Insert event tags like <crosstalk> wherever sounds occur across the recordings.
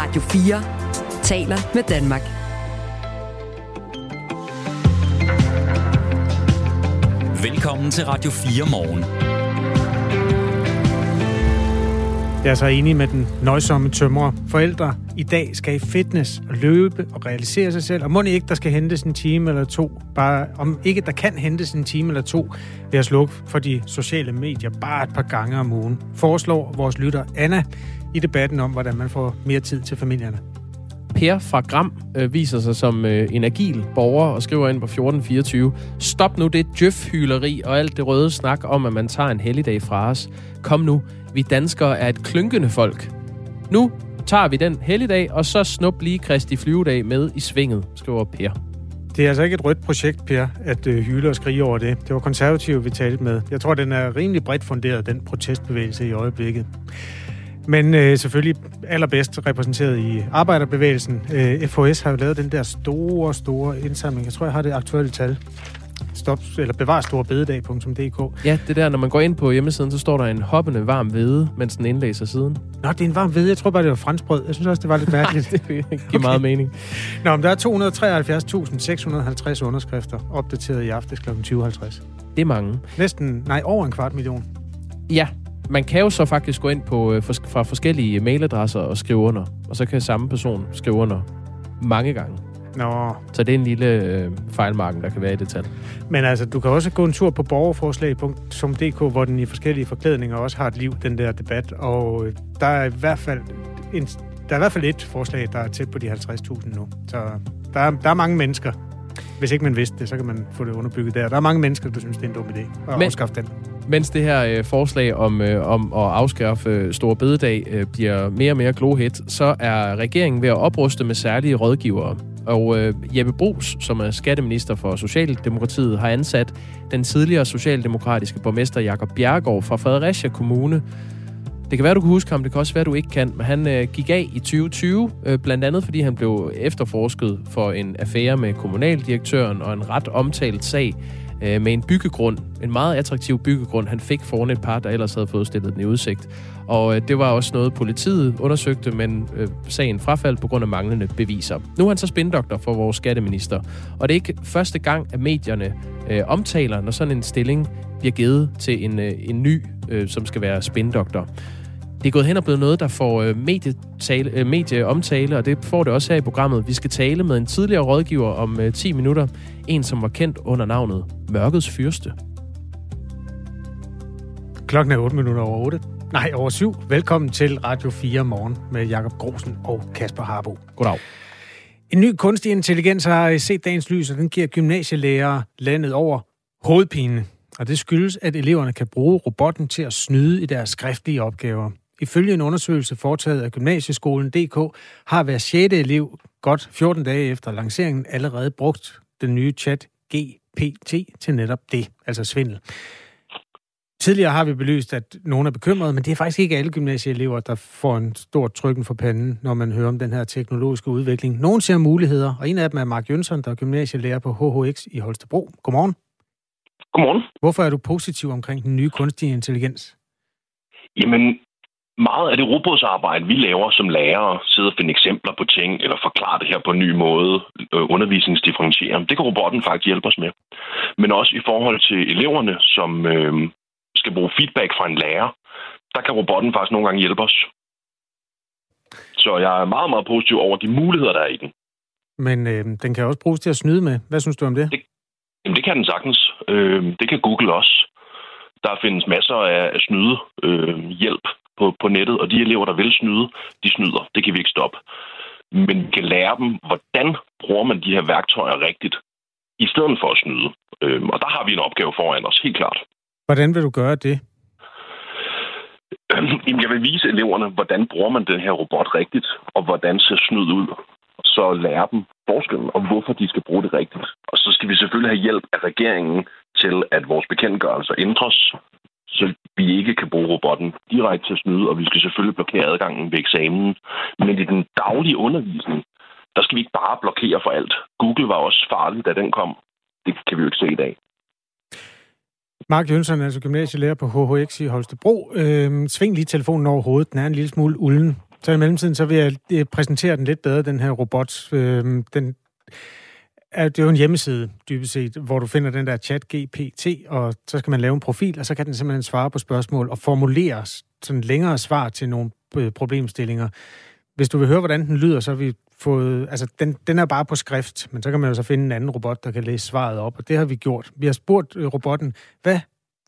Radio 4 taler med Danmark. Velkommen til Radio 4 morgen. Jeg er så enig med den nøjsomme tømrer. Forældre i dag skal i fitness og løbe og realisere sig selv. Og må ikke, der skal hentes en time eller to. Bare om ikke, der kan hentes en time eller to ved at slukke for de sociale medier bare et par gange om ugen. Foreslår vores lytter Anna i debatten om, hvordan man får mere tid til familierne. Per fra Gram øh, viser sig som øh, en agil borger og skriver ind på 1424. Stop nu det djøfhyleri og alt det røde snak om, at man tager en helligdag fra os. Kom nu, vi danskere er et klynkende folk. Nu tager vi den helligdag, og så snup lige Kristi flyvedag med i svinget, skriver Per. Det er altså ikke et rødt projekt, Per, at øh, hylde og skrige over det. Det var konservative, vi talte med. Jeg tror, den er rimelig bredt funderet, den protestbevægelse i øjeblikket. Men øh, selvfølgelig allerbedst repræsenteret i arbejderbevægelsen. Øh, FHS har jo lavet den der store, store indsamling. Jeg tror, jeg har det aktuelle tal. Stop, eller bevar storebededag.dk. Ja, det der, når man går ind på hjemmesiden, så står der en hoppende varm hvede, mens den indlæser siden. Nå, det er en varm hvede. Jeg tror bare, det var franskbrød. Jeg synes også, det var lidt mærkeligt. <laughs> det giver <laughs> okay. meget mening. Nå, men der er 273.650 underskrifter, opdateret i aftes kl. 20.50. Det er mange. Næsten, nej, over en kvart million. Ja, man kan jo så faktisk gå ind på øh, fra forskellige mailadresser og skrive under, og så kan samme person skrive under mange gange. Nå. Så det er en lille øh, fejlmarken, der kan være i detalj. Men altså, du kan også gå en tur på borgerforslag.dk, hvor den i forskellige forklædninger også har et liv, den der debat. Og øh, der er i hvert fald en, der er i hvert fald et forslag, der er tæt på de 50.000 nu. Så der er, der er mange mennesker. Hvis ikke man vidste det, så kan man få det underbygget der. Der er mange mennesker, der synes, det er en dum idé at Men, afskaffe den. Mens det her øh, forslag om, øh, om at afskaffe øh, Store Bededag øh, bliver mere og mere glohit, så er regeringen ved at opruste med særlige rådgivere. Og øh, Jeppe Brugs, som er skatteminister for Socialdemokratiet, har ansat den tidligere socialdemokratiske borgmester Jakob Bjergård fra Fredericia Kommune. Det kan være, du kan huske ham, det kan også være, du ikke kan, men han øh, gik af i 2020, øh, blandt andet fordi han blev efterforsket for en affære med kommunaldirektøren og en ret omtalt sag øh, med en byggegrund, en meget attraktiv byggegrund, han fik foran et par, der ellers havde fået stillet den i udsigt. Og øh, det var også noget, politiet undersøgte, men øh, sagen frafaldt på grund af manglende beviser. Nu er han så spindoktor for vores skatteminister, og det er ikke første gang, at medierne øh, omtaler, når sådan en stilling bliver givet til en, øh, en ny, øh, som skal være spindoktor. Det er gået hen og blevet noget, der får øh, medietale, øh, medieomtale, og det får det også her i programmet. Vi skal tale med en tidligere rådgiver om 10 minutter. En, som var kendt under navnet Mørkets Fyrste. Klokken er 8 minutter over 8. Nej, over 7. Velkommen til Radio 4 morgen med Jakob Grosen og Kasper Harbo. Goddag. En ny kunstig intelligens har set dagens lys, og den giver gymnasielærere landet over hovedpine. Og det skyldes, at eleverne kan bruge robotten til at snyde i deres skriftlige opgaver. Ifølge en undersøgelse foretaget af gymnasieskolen DK har hver 6. elev godt 14 dage efter lanceringen allerede brugt den nye chat GPT til netop det, altså svindel. Tidligere har vi belyst, at nogen er bekymrede, men det er faktisk ikke alle gymnasieelever, der får en stor trykken for panden, når man hører om den her teknologiske udvikling. Nogen ser muligheder, og en af dem er Mark Jønsson, der er gymnasielærer på HHX i Holstebro. Godmorgen. Godmorgen. Hvorfor er du positiv omkring den nye kunstige intelligens? Jamen, meget af det robotsarbejde, vi laver som lærere, sidder og finder eksempler på ting, eller forklare det her på en ny måde, øh, undervisningsdifferentiere, det kan robotten faktisk hjælpe os med. Men også i forhold til eleverne, som øh, skal bruge feedback fra en lærer, der kan robotten faktisk nogle gange hjælpe os. Så jeg er meget, meget positiv over de muligheder, der er i den. Men øh, den kan også bruges til at snyde med. Hvad synes du om det? Det, jamen, det kan den sagtens. Øh, det kan Google også. Der findes masser af snyde øh, hjælp på, på nettet, og de elever, der vil snyde, de snyder. Det kan vi ikke stoppe. Men vi kan lære dem, hvordan bruger man de her værktøjer rigtigt, i stedet for at snyde. Øhm, og der har vi en opgave foran os, helt klart. Hvordan vil du gøre det? Jamen, jeg vil vise eleverne, hvordan bruger man den her robot rigtigt, og hvordan ser snyd ud. Så lære dem forskellen, og hvorfor de skal bruge det rigtigt. Og så skal vi selvfølgelig have hjælp af regeringen til, at vores bekendtgørelser ændres, så vi ikke kan bruge robotten direkte til at snyde, og vi skal selvfølgelig blokere adgangen ved eksamen. Men i den daglige undervisning, der skal vi ikke bare blokere for alt. Google var også farlig, da den kom. Det kan vi jo ikke se i dag. Mark Jønsson er altså gymnasielærer på HHX i Holstebro. Øhm, sving lige telefonen over hovedet. Den er en lille smule ulden. Så i mellemtiden, så vil jeg øh, præsentere den lidt bedre, den her robot. Øhm, den er, det er jo en hjemmeside, dybest set, hvor du finder den der chat GPT, og så skal man lave en profil, og så kan den simpelthen svare på spørgsmål og formulere sådan længere svar til nogle øh, problemstillinger. Hvis du vil høre, hvordan den lyder, så har vi fået... Altså, den, den er bare på skrift, men så kan man jo så finde en anden robot, der kan læse svaret op, og det har vi gjort. Vi har spurgt øh, robotten, hvad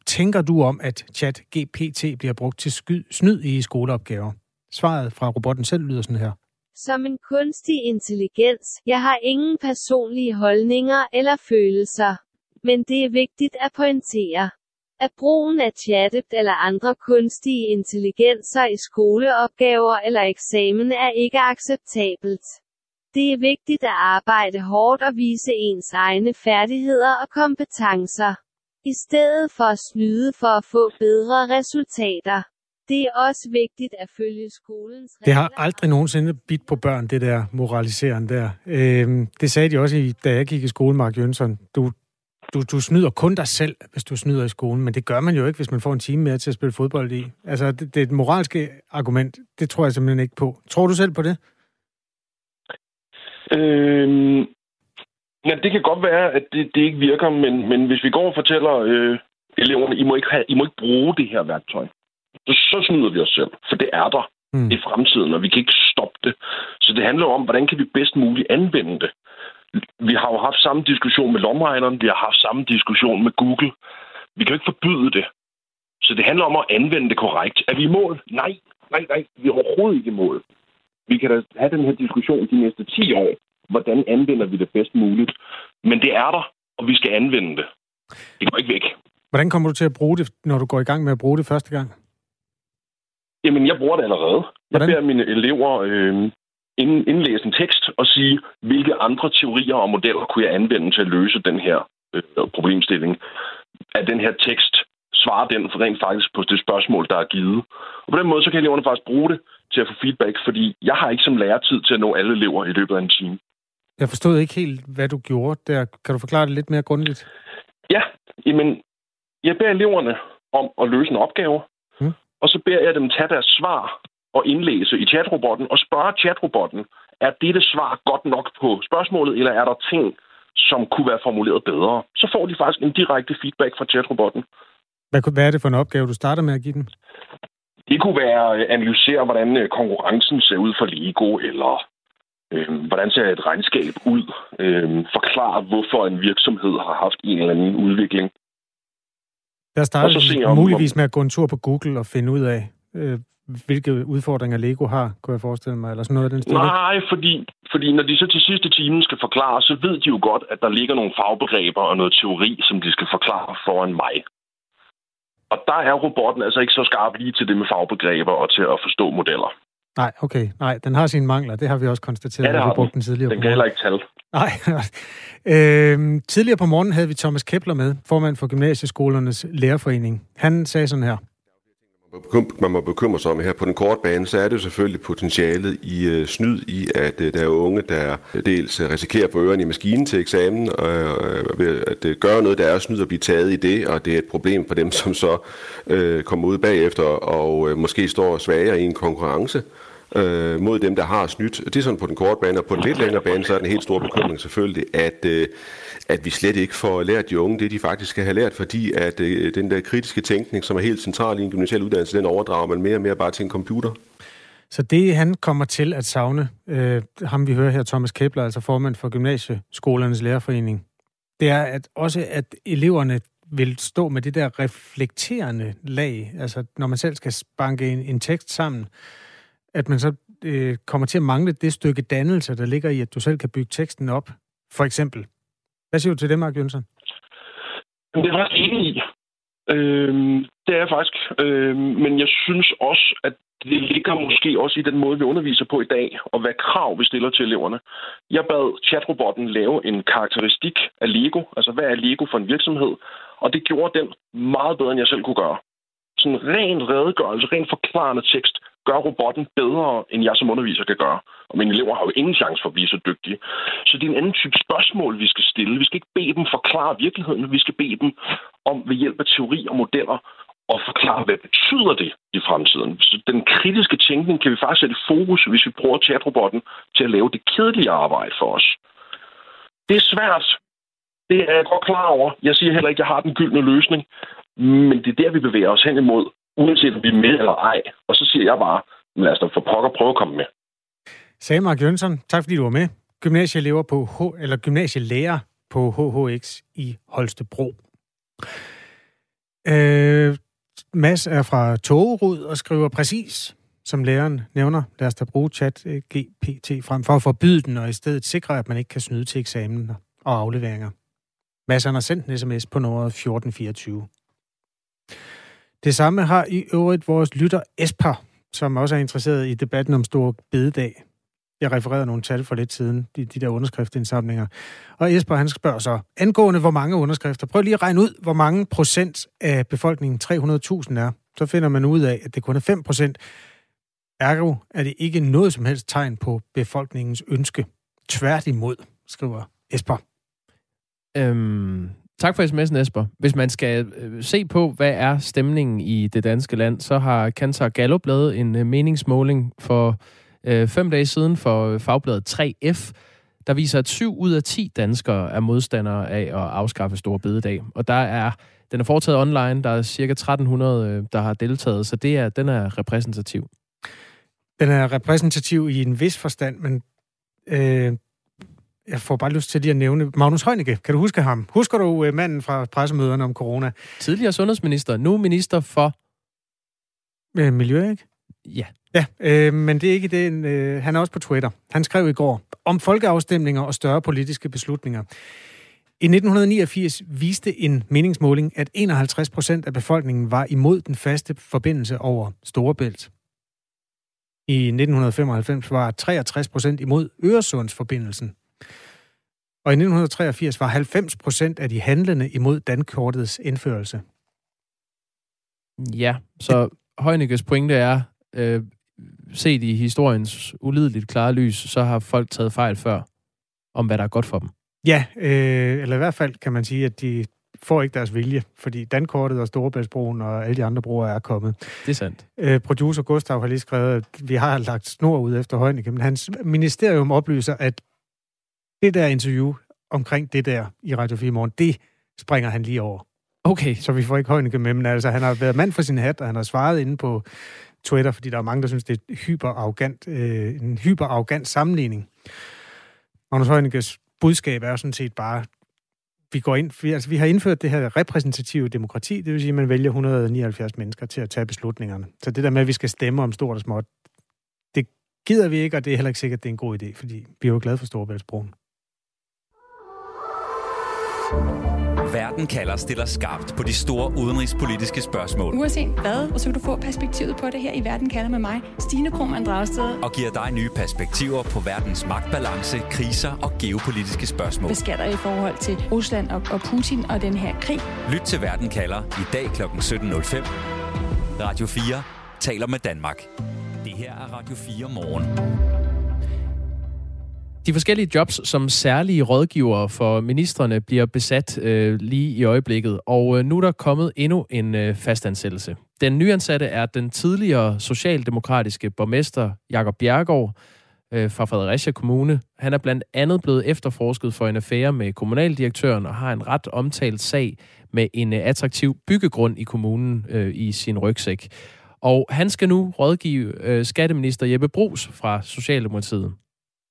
tænker du om, at chat GPT bliver brugt til skyd, snyd i skoleopgaver? Svaret fra robotten selv lyder sådan her. Som en kunstig intelligens, jeg har ingen personlige holdninger eller følelser. Men det er vigtigt at pointere, at brugen af chattet eller andre kunstige intelligenser i skoleopgaver eller eksamen er ikke acceptabelt. Det er vigtigt at arbejde hårdt og vise ens egne færdigheder og kompetencer. I stedet for at snyde for at få bedre resultater. Det er også vigtigt at følge skolens regler. Det har aldrig nogensinde bidt på børn, det der moraliseren der. Øhm, det sagde de også, i, da jeg gik i skole, Mark Jønsson. Du, du, du snyder kun dig selv, hvis du snyder i skolen, men det gør man jo ikke, hvis man får en time mere til at spille fodbold i. Altså, det, det er et moralsk argument. Det tror jeg simpelthen ikke på. Tror du selv på det? Øhm, ja, det kan godt være, at det, det ikke virker, men, men hvis vi går og fortæller øh, eleverne, I må, ikke have, I må ikke bruge det her værktøj, så, snyder vi os selv, for det er der mm. i fremtiden, og vi kan ikke stoppe det. Så det handler om, hvordan kan vi bedst muligt anvende det. Vi har jo haft samme diskussion med lomregneren, vi har haft samme diskussion med Google. Vi kan jo ikke forbyde det. Så det handler om at anvende det korrekt. Er vi i mål? Nej, nej, nej. Vi er overhovedet ikke i mål. Vi kan da have den her diskussion de næste 10 år. Hvordan anvender vi det bedst muligt? Men det er der, og vi skal anvende det. Det går ikke væk. Hvordan kommer du til at bruge det, når du går i gang med at bruge det første gang? Jamen, jeg bruger det allerede. Hvordan? Jeg beder mine elever øh, indlæse en tekst og sige, hvilke andre teorier og modeller kunne jeg anvende til at løse den her øh, problemstilling. At den her tekst svarer den for rent faktisk på det spørgsmål, der er givet. Og på den måde, så kan eleverne faktisk bruge det til at få feedback, fordi jeg har ikke som lærer tid til at nå alle elever i løbet af en time. Jeg forstod ikke helt, hvad du gjorde der. Kan du forklare det lidt mere grundigt? Ja, jamen, jeg beder eleverne om at løse en opgave. Og så beder jeg dem tage deres svar og indlæse i chatrobotten og spørge chatrobotten, er dette svar godt nok på spørgsmålet, eller er der ting, som kunne være formuleret bedre? Så får de faktisk en direkte feedback fra chatrobotten. Hvad, hvad er det for en opgave, du starter med at give dem? Det kunne være at analysere, hvordan øh, konkurrencen ser ud for Lego, eller øh, hvordan ser et regnskab ud. Øh, forklare, hvorfor en virksomhed har haft en eller anden udvikling. Der starter du muligvis med at gå en tur på Google og finde ud af, øh, hvilke udfordringer Lego har, kunne jeg forestille mig, eller sådan noget af den stil? Nej, fordi, fordi når de så til sidste time skal forklare, så ved de jo godt, at der ligger nogle fagbegreber og noget teori, som de skal forklare foran mig. Og der er robotten altså ikke så skarp lige til det med fagbegreber og til at forstå modeller. Nej, okay. Nej, den har sine mangler. Det har vi også konstateret, ja, har vi brugt den tidligere. Den kan heller ikke tal. Nej. <laughs> øhm, tidligere på morgen havde vi Thomas Kepler med, formand for Gymnasieskolernes Lærerforening. Han sagde sådan her man må bekymre sig om her. På den korte bane, så er det jo selvfølgelig potentialet i øh, snyd i, at øh, der er unge, der dels øh, risikerer på ørerne i maskinen til eksamen, og øh, at øh, det gør noget, der er snyd at blive taget i det, og det er et problem for dem, som så øh, kommer ud bagefter og øh, måske står svagere i en konkurrence. øh, Øh, mod dem, der har snydt. Det er sådan på den korte bane, og på den lidt længere bane, så er den helt store bekymring selvfølgelig, at, øh, at vi slet ikke får lært de unge det, de faktisk skal have lært, fordi at øh, den der kritiske tænkning, som er helt central i en gymnasial uddannelse, den overdrager man mere og mere bare til en computer. Så det, han kommer til at savne, øh, ham vi hører her, Thomas Kepler, altså formand for Gymnasieskolernes Lærerforening, det er at også, at eleverne vil stå med det der reflekterende lag, altså når man selv skal banke en, en tekst sammen, at man så øh, kommer til at mangle det stykke dannelse, der ligger i, at du selv kan bygge teksten op, for eksempel. Hvad siger du til det, Mark Jønsson? Det er jeg faktisk enig i. Øhm, det er jeg faktisk. Øhm, men jeg synes også, at det ligger måske også i den måde, vi underviser på i dag, og hvad krav vi stiller til eleverne. Jeg bad chatrobotten lave en karakteristik af Lego, altså hvad er Lego for en virksomhed, og det gjorde den meget bedre, end jeg selv kunne gøre. Sådan en ren redegørelse, ren forklarende tekst, gør robotten bedre, end jeg som underviser kan gøre. Og mine elever har jo ingen chance for at blive så dygtige. Så det er en anden type spørgsmål, vi skal stille. Vi skal ikke bede dem forklare virkeligheden. Vi skal bede dem om ved hjælp af teori og modeller og forklare, hvad betyder det i fremtiden. Så den kritiske tænkning kan vi faktisk sætte i fokus, hvis vi bruger chatrobotten til at lave det kedelige arbejde for os. Det er svært. Det er jeg godt klar over. Jeg siger heller ikke, at jeg har den gyldne løsning. Men det er der, vi bevæger os hen imod, uanset om vi er med eller ej. Og så siger jeg bare, lad os da for pokker prøve at komme med. Sagde Mark Jønsson, tak fordi du var med. Gymnasieelever på H, eller gymnasielærer på HHX i Holstebro. Øh, Mads er fra Togerud og skriver præcis, som læreren nævner. Lad os da bruge chat øh, GPT frem for at forbyde den, og i stedet sikre, at man ikke kan snyde til eksamen og afleveringer. Mads har sendt en sms på nummeret 1424. Det samme har i øvrigt vores lytter Esper, som også er interesseret i debatten om stor bededag. Jeg refererede nogle tal for lidt siden, de, de der underskriftsindsamlinger. Og Esper, han spørger så, angående hvor mange underskrifter, prøv lige at regne ud, hvor mange procent af befolkningen 300.000 er. Så finder man ud af, at det kun er 5 procent. Ergo er det ikke noget som helst tegn på befolkningens ønske. Tværtimod, skriver Esper. Øhm, tak for sms'en, Esper. Hvis man skal øh, se på, hvad er stemningen i det danske land, så har Kantar Gallup lavet en øh, meningsmåling for øh, fem dage siden for øh, fagbladet 3F, der viser, at 7 ud af 10 danskere er modstandere af at afskaffe Store Bededag. Og der er, den er foretaget online, der er cirka 1300, øh, der har deltaget, så det er, den er repræsentativ. Den er repræsentativ i en vis forstand, men øh, jeg får bare lyst til lige at nævne Magnus Heunicke. Kan du huske ham? Husker du øh, manden fra pressemøderne om corona? Tidligere sundhedsminister, nu minister for... Øh, miljø, ikke? Ja. Ja, øh, men det er ikke det. Øh, han er også på Twitter. Han skrev i går om folkeafstemninger og større politiske beslutninger. I 1989 viste en meningsmåling, at 51 procent af befolkningen var imod den faste forbindelse over Storebælt. I 1995 var 63 procent imod Øresundsforbindelsen. Og i 1983 var 90 procent af de handlende imod dankortets indførelse. Ja, så Højnikkes pointe er, øh, set i historiens ulideligt klare lys, så har folk taget fejl før om, hvad der er godt for dem. Ja, øh, eller i hvert fald kan man sige, at de får ikke deres vilje, fordi Dankortet og Storebæltsbroen og alle de andre broer er kommet. Det er sandt. Øh, producer Gustav har lige skrevet, at vi har lagt snor ud efter Højnække, men hans ministerium oplyser, at det der interview omkring det der i Radio 4 morgen, det springer han lige over. Okay. Så vi får ikke Højnække med, men altså, han har været mand for sin hat, og han har svaret inde på Twitter, fordi der er mange, der synes, det er hyper øh, en hyper sammenligning. Magnus Højnækkes budskab er sådan set bare, vi går ind, vi, altså vi har indført det her repræsentative demokrati, det vil sige, at man vælger 179 mennesker til at tage beslutningerne. Så det der med, at vi skal stemme om stort og småt, det gider vi ikke, og det er heller ikke sikkert, at det er en god idé, fordi vi er jo glade for Storebæltsbroen. Verden kalder stiller skarpt på de store udenrigspolitiske spørgsmål. Uanset hvad, så kan du få perspektivet på det her i Verden kalder med mig, Stine Krohmann Dragsted. Og giver dig nye perspektiver på verdens magtbalance, kriser og geopolitiske spørgsmål. Hvad sker der i forhold til Rusland og, og Putin og den her krig? Lyt til Verden kalder i dag kl. 17.05. Radio 4 taler med Danmark. Det her er Radio 4 morgen. De forskellige jobs som særlige rådgivere for ministerne bliver besat øh, lige i øjeblikket, og øh, nu er der kommet endnu en øh, fastansættelse. Den nyansatte er den tidligere socialdemokratiske borgmester Jakob Bjergård øh, fra Fredericia Kommune. Han er blandt andet blevet efterforsket for en affære med kommunaldirektøren og har en ret omtalt sag med en øh, attraktiv byggegrund i kommunen øh, i sin rygsæk. Og han skal nu rådgive øh, skatteminister Jeppe Brugs fra Socialdemokratiet.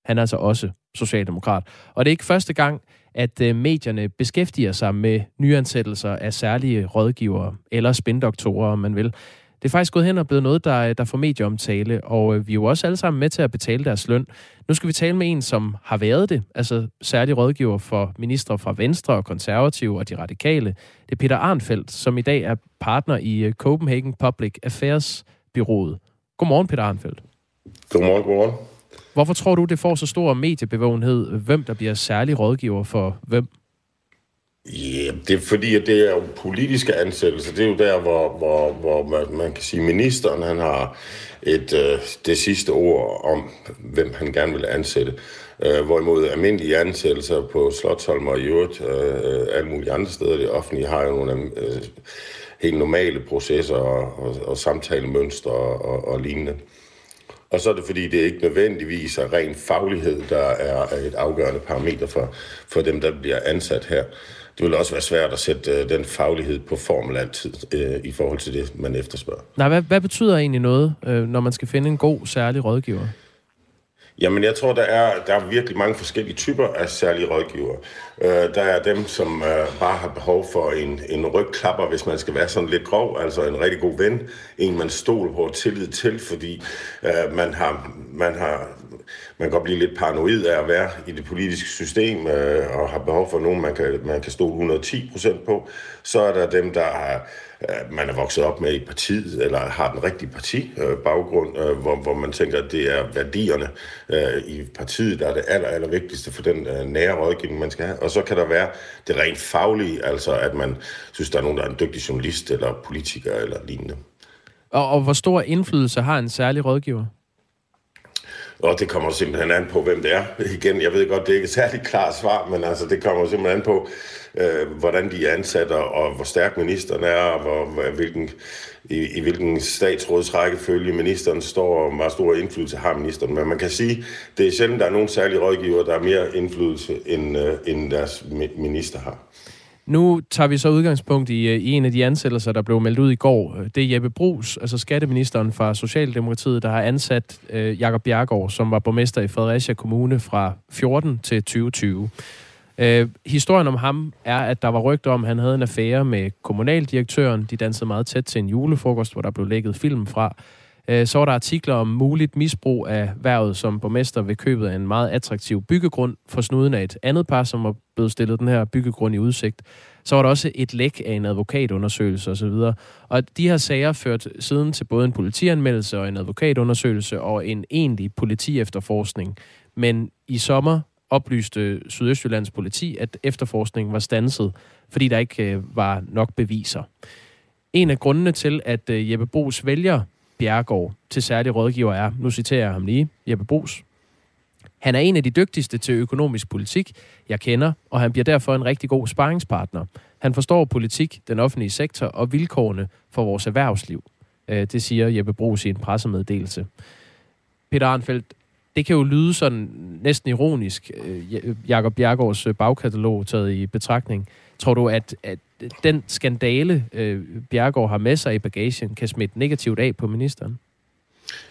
Han er altså også socialdemokrat. Og det er ikke første gang, at øh, medierne beskæftiger sig med nyansættelser af særlige rådgivere, eller spindoktorer, om man vil. Det er faktisk gået hen og blevet noget, der, der får medieomtale, og øh, vi er jo også alle sammen med til at betale deres løn. Nu skal vi tale med en, som har været det, altså særlig rådgiver for ministre fra Venstre og Konservative og de radikale. Det er Peter Arnfeldt, som i dag er partner i øh, Copenhagen Public Affairs Byrået. Godmorgen, Peter Arnfeldt. Godmorgen, godmorgen. Hvorfor tror du, det får så stor mediebevågenhed, hvem der bliver særlig rådgiver for hvem? Ja, det er fordi, at det er jo politiske ansættelser. Det er jo der, hvor, hvor, hvor man, man kan sige, at ministeren han har et, øh, det sidste ord om, hvem han gerne vil ansætte. Øh, hvorimod almindelige ansættelser på Slottholm og i øvrigt øh, alle mulige andre steder i det offentlige har jo nogle øh, helt normale processer og, og, og samtalemønstre og, og, og lignende. Og så er det fordi, det ikke nødvendigvis er ren faglighed, der er et afgørende parameter for, for dem, der bliver ansat her. Det vil også være svært at sætte øh, den faglighed på formel altid øh, i forhold til det, man efterspørger. Nej, hvad, hvad betyder egentlig noget, øh, når man skal finde en god særlig rådgiver? Jamen, jeg tror, der er, der er virkelig mange forskellige typer af særlige rådgiver. Øh, der er dem, som øh, bare har behov for en, en rygklapper, hvis man skal være sådan lidt grov, altså en rigtig god ven, en man stoler på tillid til, fordi øh, man har, man har man kan godt blive lidt paranoid af at være i det politiske system øh, og har behov for nogen, man kan, man kan stole 110 procent på. Så er der dem, der har, øh, man er vokset op med i partiet, eller har den rigtige partibaggrund, øh, øh, hvor, hvor man tænker, at det er værdierne øh, i partiet, der er det aller, aller vigtigste for den øh, nære rådgivning, man skal have. Og så kan der være det rent faglige, altså at man synes, der er nogen, der er en dygtig journalist eller politiker eller lignende. Og, og hvor stor indflydelse har en særlig rådgiver? Og det kommer simpelthen an på, hvem det er. Igen, jeg ved godt, det er ikke et særligt klart svar, men altså, det kommer simpelthen an på, øh, hvordan de er ansat, og hvor stærk ministeren er, og hvor, hvilken, i, i hvilken statsrådsrækkefølge ministeren står, og hvor stor indflydelse har ministeren. Men man kan sige, det er sjældent, der er nogen særlige rådgiver, der har mere indflydelse, end, øh, end deres minister har. Nu tager vi så udgangspunkt i, øh, i en af de ansættelser, der blev meldt ud i går. Øh, det er Jeppe Brugs, altså skatteministeren fra Socialdemokratiet, der har ansat øh, Jakob Bjergård, som var borgmester i Fredericia Kommune fra 14 til 2020. Øh, historien om ham er, at der var rygter om, at han havde en affære med kommunaldirektøren. De dansede meget tæt til en julefrokost, hvor der blev lægget film fra. Øh, så var der artikler om muligt misbrug af værvet som borgmester ved købet af en meget attraktiv byggegrund for snuden af et andet par, som var blevet stillet den her byggegrund i udsigt. Så var der også et læk af en advokatundersøgelse osv. Og de her sager ført siden til både en politianmeldelse og en advokatundersøgelse og en egentlig politiefterforskning. Men i sommer oplyste Sydøstjyllands politi, at efterforskningen var stanset, fordi der ikke øh, var nok beviser. En af grundene til, at øh, Jeppe Bos vælger Bjergård til særlig rådgiver er, nu citerer jeg ham lige, Jeppe Brugs, Han er en af de dygtigste til økonomisk politik, jeg kender, og han bliver derfor en rigtig god sparringspartner. Han forstår politik, den offentlige sektor og vilkårene for vores erhvervsliv. Øh, det siger Jeppe Bros i en pressemeddelelse. Peter Arnfeldt, det kan jo lyde sådan næsten ironisk, øh, Jakob Bjergårds bagkatalog taget i betragtning. Tror du, at, at den skandale, øh, Bjergård har med sig i bagagen, kan smitte negativt af på ministeren?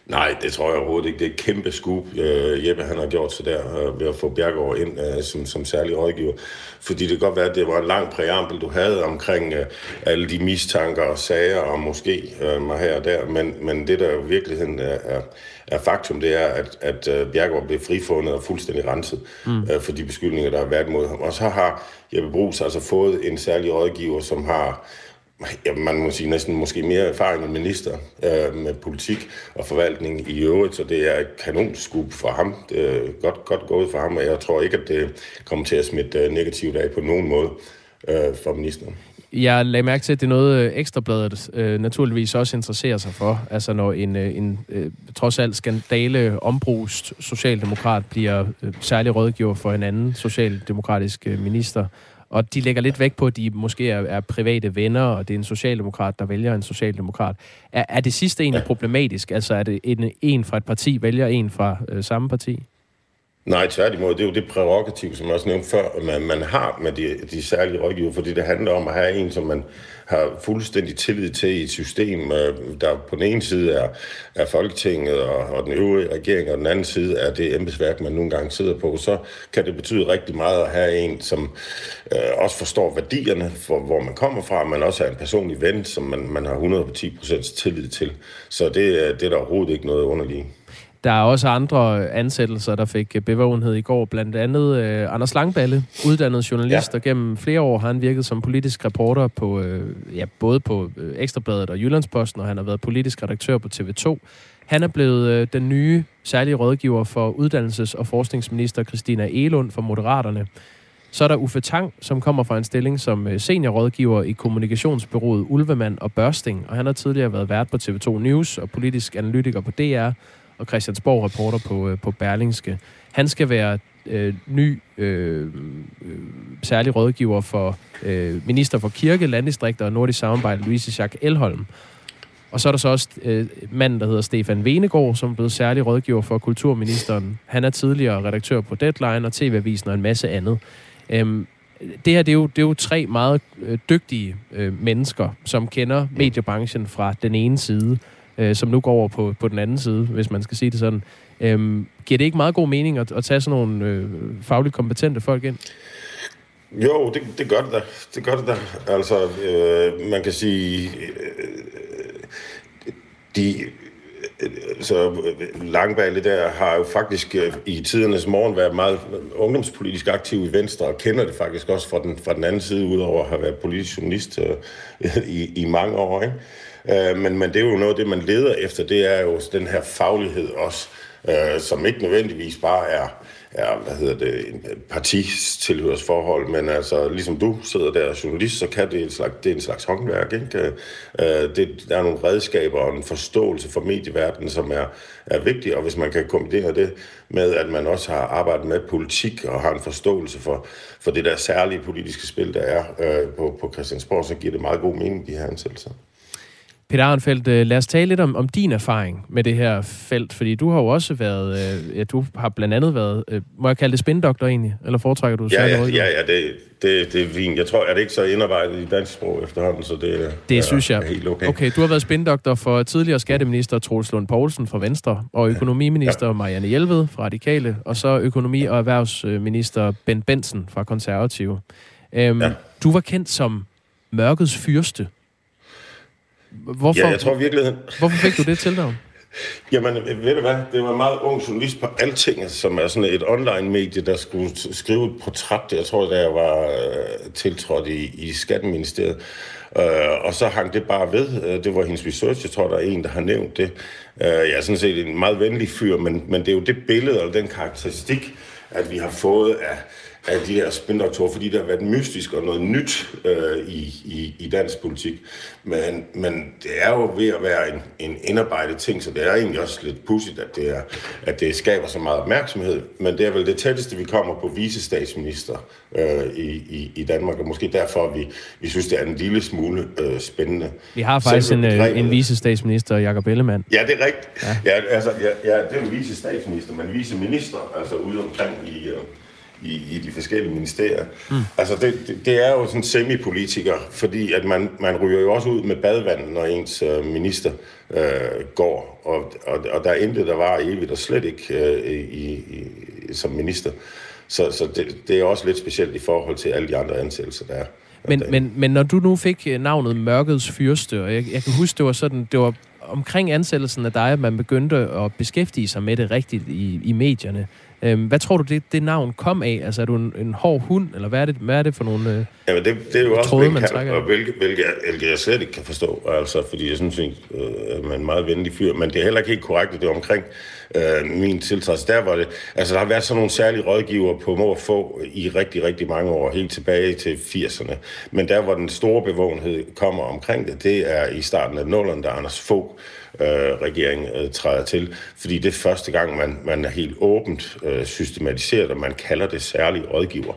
Nej, det tror jeg overhovedet ikke. Det er et kæmpe skub, øh, Jeppe han har gjort sig der øh, ved at få Bjergård ind øh, som, som særlig rådgiver. Fordi det kan godt være, at det var en lang præambel, du havde omkring øh, alle de mistanker og sager, og måske øh, mig her og der. Men, men det, der i virkeligheden er, er, er faktum, det er, at, at uh, Bjergård blev frifundet og fuldstændig renset mm. uh, for de beskyldninger, der har været mod ham. Og så har Jeppe Brugs altså fået en særlig rådgiver, som har ja, man må sige næsten måske mere erfaring end minister øh, med politik og forvaltning i øvrigt, så det er et kanonskub for ham. Det er godt, godt gået for ham, og jeg tror ikke, at det kommer til at smitte øh, negativt af på nogen måde øh, for ministeren. Jeg lagde mærke til, at det er noget, øh, Ekstrabladet øh, naturligvis også interesserer sig for. Altså når en, øh, en øh, trods alt skandale ombrugst socialdemokrat bliver øh, særlig rådgiver for en anden socialdemokratisk øh, minister. Og de lægger lidt væk på, at de måske er, er private venner, og det er en socialdemokrat, der vælger en socialdemokrat. Er, er det sidste egentlig problematisk? Altså er det en, en fra et parti vælger en fra øh, samme parti? Nej, tværtimod. Det er jo det prærogativ, som jeg også nævnte før, man, man har med de, de særlige rådgiver, fordi det handler om at have en, som man har fuldstændig tillid til i et system, øh, der på den ene side er, er Folketinget og, og den øvrige regering, og den anden side er det embedsværk, man nogle gange sidder på, så kan det betyde rigtig meget at have en, som øh, også forstår værdierne, for hvor man kommer fra, men også er en personlig ven, som man, man har 110% tillid til. Så det, øh, det er der overhovedet ikke noget underligt der er også andre ansættelser, der fik bevågenhed i går. Blandt andet øh, Anders Langballe, uddannet journalist, ja. og gennem flere år har han virket som politisk reporter på øh, ja, både på øh, Ekstrabladet og Jyllandsposten, og han har været politisk redaktør på TV2. Han er blevet øh, den nye særlige rådgiver for uddannelses- og forskningsminister Christina Elund for Moderaterne. Så er der Uffe Tang, som kommer fra en stilling som øh, seniorrådgiver i kommunikationsbyrået Ulvemand og Børsting, og han har tidligere været vært på TV2 News og politisk analytiker på DR, og Christiansborg reporter på, øh, på Berlingske. Han skal være øh, ny øh, øh, særlig rådgiver for øh, minister for kirke, landdistrikter og nordisk samarbejde, Louise Jacques Elholm. Og så er der så også øh, manden, der hedder Stefan Venegård, som er blevet særlig rådgiver for kulturministeren. Han er tidligere redaktør på Deadline og TV-avisen og en masse andet. Øhm, det her, det er, jo, det er jo tre meget øh, dygtige øh, mennesker, som kender mediebranchen fra den ene side, øh, som nu går over på, på den anden side, hvis man skal sige det sådan. Øhm, giver det ikke meget god mening at, at tage sådan nogle øh, fagligt kompetente folk ind? Jo, det, det gør det da. Det gør det da. Altså, øh, man kan sige, øh, de, så øh, Langballe der har jo faktisk øh, i tidernes morgen været meget ungdomspolitisk aktiv i Venstre, og kender det faktisk også fra den, fra den anden side, udover at have været politisk journalist øh, <laughs> i, i mange år. Ikke? Øh, men, men det er jo noget det, man leder efter, det er jo den her faglighed også, øh, som ikke nødvendigvis bare er ja, hvad hedder det, en øh, partistilhørsforhold, men altså, ligesom du sidder der og journalist, så kan det en slags, det er en slags håndværk, ikke? Øh, øh, det, der er nogle redskaber og en forståelse for medieverdenen, som er, er vigtig, og hvis man kan kombinere det med, at man også har arbejdet med politik og har en forståelse for, for det der særlige politiske spil, der er øh, på, på Christiansborg, så giver det meget god mening, de her ansættelser. Peter Arnfeldt, øh, lad os tale lidt om, om din erfaring med det her felt, fordi du har jo også været, øh, ja, du har blandt andet været, øh, må jeg kalde det spindoktor egentlig, eller foretrækker du ja, ja, ja, ja, det, det, det er fint. Jeg tror, at det ikke så indarbejdet i dansk sprog efterhånden, så det, det er, synes jeg. er helt okay. Okay, du har været spindoktor for tidligere skatteminister Troels Lund Poulsen fra Venstre, og økonomiminister ja. Marianne Hjelved fra Radikale, og så økonomi- og erhvervsminister Ben Benson fra Konservative. Øhm, ja. Du var kendt som mørkets fyrste. Hvorfor, ja, jeg tror virkeligheden... Hvorfor fik du det til dig? <laughs> Jamen, ved du hvad? Det var en meget ung journalist på Alting, som er sådan et online-medie, der skulle skrive et portræt. Jeg tror, da jeg var øh, tiltrådt i, i Skatteministeriet. Øh, og så hang det bare ved. Øh, det var hendes research. Jeg tror, der er en, der har nævnt det. Øh, jeg er sådan set en meget venlig fyr, men, men det er jo det billede, eller den karakteristik, at vi har fået af af de her spindoktorer, fordi der har været mystisk og noget nyt øh, i, i, i dansk politik. Men, men det er jo ved at være en, en indarbejdet ting, så det er egentlig også lidt pudsigt, at det, er, at det skaber så meget opmærksomhed. Men det er vel det tætteste, vi kommer på visestatsminister øh, i, i, i Danmark, og måske derfor, vi, vi synes, det er en lille smule øh, spændende. Vi har faktisk en, øh, en visestatsminister, Jakob Ellemann. Ja, det er rigtigt. Ja. Ja, altså, ja, ja, det er en visestatsminister, men viceminister, altså ude omkring i... Øh, i, i de forskellige ministerier. Mm. Altså, det, det, det er jo sådan semi-politiker, fordi at man, man ryger jo også ud med badvand, når ens øh, minister øh, går, og, og, og der er intet, der var evigt, og slet ikke øh, i, i, som minister. Så, så det, det er også lidt specielt i forhold til alle de andre ansættelser, der er. Men, men, men når du nu fik øh, navnet Mørkets Fyrste, og jeg, jeg kan huske, det var sådan, det var omkring ansættelsen af dig, at man begyndte at beskæftige sig med det rigtigt i, i medierne. Øhm, hvad tror du, det, det navn kom af? Altså, er du en, en hård hund, eller hvad er det, hvad er det for nogle øh, Jamen, det, det er jo også, tråde, man trækker og hvilke, hvilke, hvilke jeg slet ikke kan forstå, altså, fordi jeg synes, at øh, man er en meget venlig fyr, men det er heller ikke helt korrekt, at det er omkring øh, min tiltrædelse. Der var det, altså, der har været sådan nogle særlige rådgiver på må få i rigtig, rigtig mange år, helt tilbage til 80'erne. Men der, hvor den store bevågenhed kommer omkring det, det er i starten af 0'erne, der Anders Fogh øh, regering øh, træder til, fordi det er første gang, man, man er helt åbent øh, systematiseret, og man kalder det særlige rådgiver.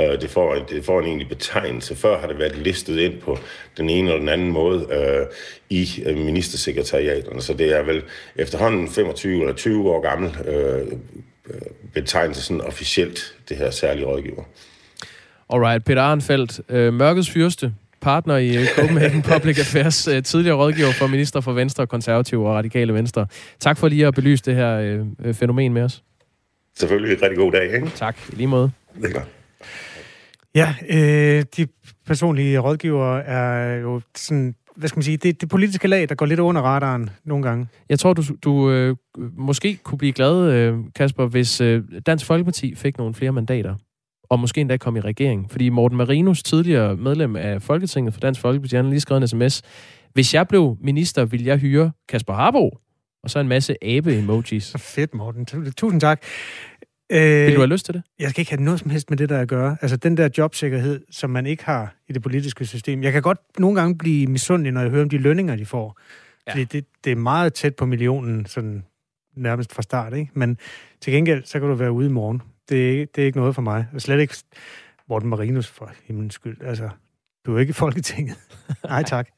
Øh, det, får, det får en egentlig betegnelse. Før har det været listet ind på den ene eller den anden måde øh, i øh, ministersekretariaterne, så det er vel efterhånden 25 eller 20 år gammel øh, øh, betegnelse sådan officielt, det her særlige rådgiver. Alright, Peter Arnfeldt, øh, Mørkets Fyrste, partner i øh, Copenhagen <laughs> Public Affairs, øh, tidligere rådgiver for minister for Venstre, Konservative og Radikale Venstre. Tak for lige at belyse det her øh, fænomen med os. Selvfølgelig rigtig god dag, ikke? Tak, i lige måde. Det er godt. Ja, øh, de personlige rådgivere er jo sådan hvad skal man sige, det, det politiske lag, der går lidt under radaren nogle gange. Jeg tror, du, du øh, måske kunne blive glad, øh, Kasper, hvis øh, Dansk Folkeparti fik nogle flere mandater og måske endda komme i regering. Fordi Morten Marinus, tidligere medlem af Folketinget for Dansk Folkeparti, han har lige skrevet en sms. Hvis jeg blev minister, ville jeg hyre Kasper Harbo, og så en masse abe-emojis. <laughs> Fedt, Morten. Tusind tak. Øh, Vil du have lyst til det? Jeg skal ikke have noget som helst med det der at gøre. Altså den der jobsikkerhed, som man ikke har i det politiske system. Jeg kan godt nogle gange blive misundelig, når jeg hører om de lønninger, de får. Ja. Fordi det, det er meget tæt på millionen, sådan nærmest fra start. Ikke? Men til gengæld, så kan du være ude i morgen. Det, er, det er ikke noget for mig. Og slet ikke Morten Marinus for himlens skyld. Altså, du er ikke i Folketinget. <laughs> Nej, tak.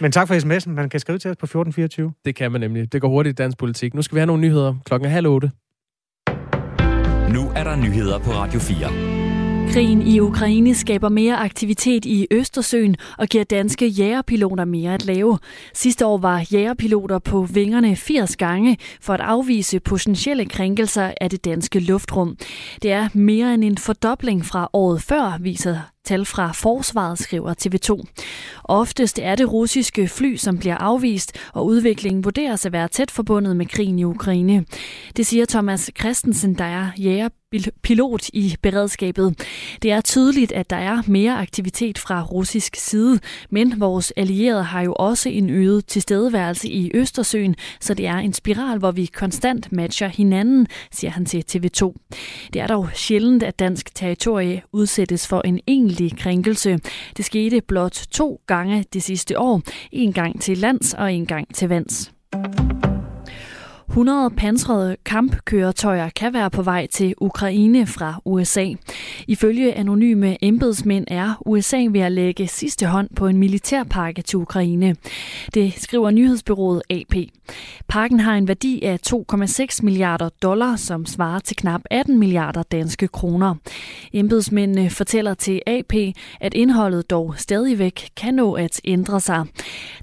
Men tak for sms'en. Man kan skrive til os på 1424. Det kan man nemlig. Det går hurtigt i dansk politik. Nu skal vi have nogle nyheder. Klokken er halv otte. Nu er der nyheder på Radio 4. Krigen i Ukraine skaber mere aktivitet i Østersøen og giver danske jægerpiloter mere at lave. Sidste år var jægerpiloter på vingerne 80 gange for at afvise potentielle krænkelser af det danske luftrum. Det er mere end en fordobling fra året før, viser Tal fra forsvaret, skriver TV2. Oftest er det russiske fly, som bliver afvist, og udviklingen vurderes at være tæt forbundet med krigen i Ukraine. Det siger Thomas Christensen, der er jæger pilot i beredskabet. Det er tydeligt, at der er mere aktivitet fra russisk side, men vores allierede har jo også en øget tilstedeværelse i Østersøen, så det er en spiral, hvor vi konstant matcher hinanden, siger han til TV2. Det er dog sjældent, at dansk territorie udsættes for en egentlig krænkelse. Det skete blot to gange det sidste år. En gang til lands og en gang til vands. 100 pansrede kampkøretøjer kan være på vej til Ukraine fra USA. Ifølge anonyme embedsmænd er USA ved at lægge sidste hånd på en militærpakke til Ukraine. Det skriver nyhedsbyrået AP. Pakken har en værdi af 2,6 milliarder dollar, som svarer til knap 18 milliarder danske kroner. Embedsmændene fortæller til AP, at indholdet dog stadigvæk kan nå at ændre sig.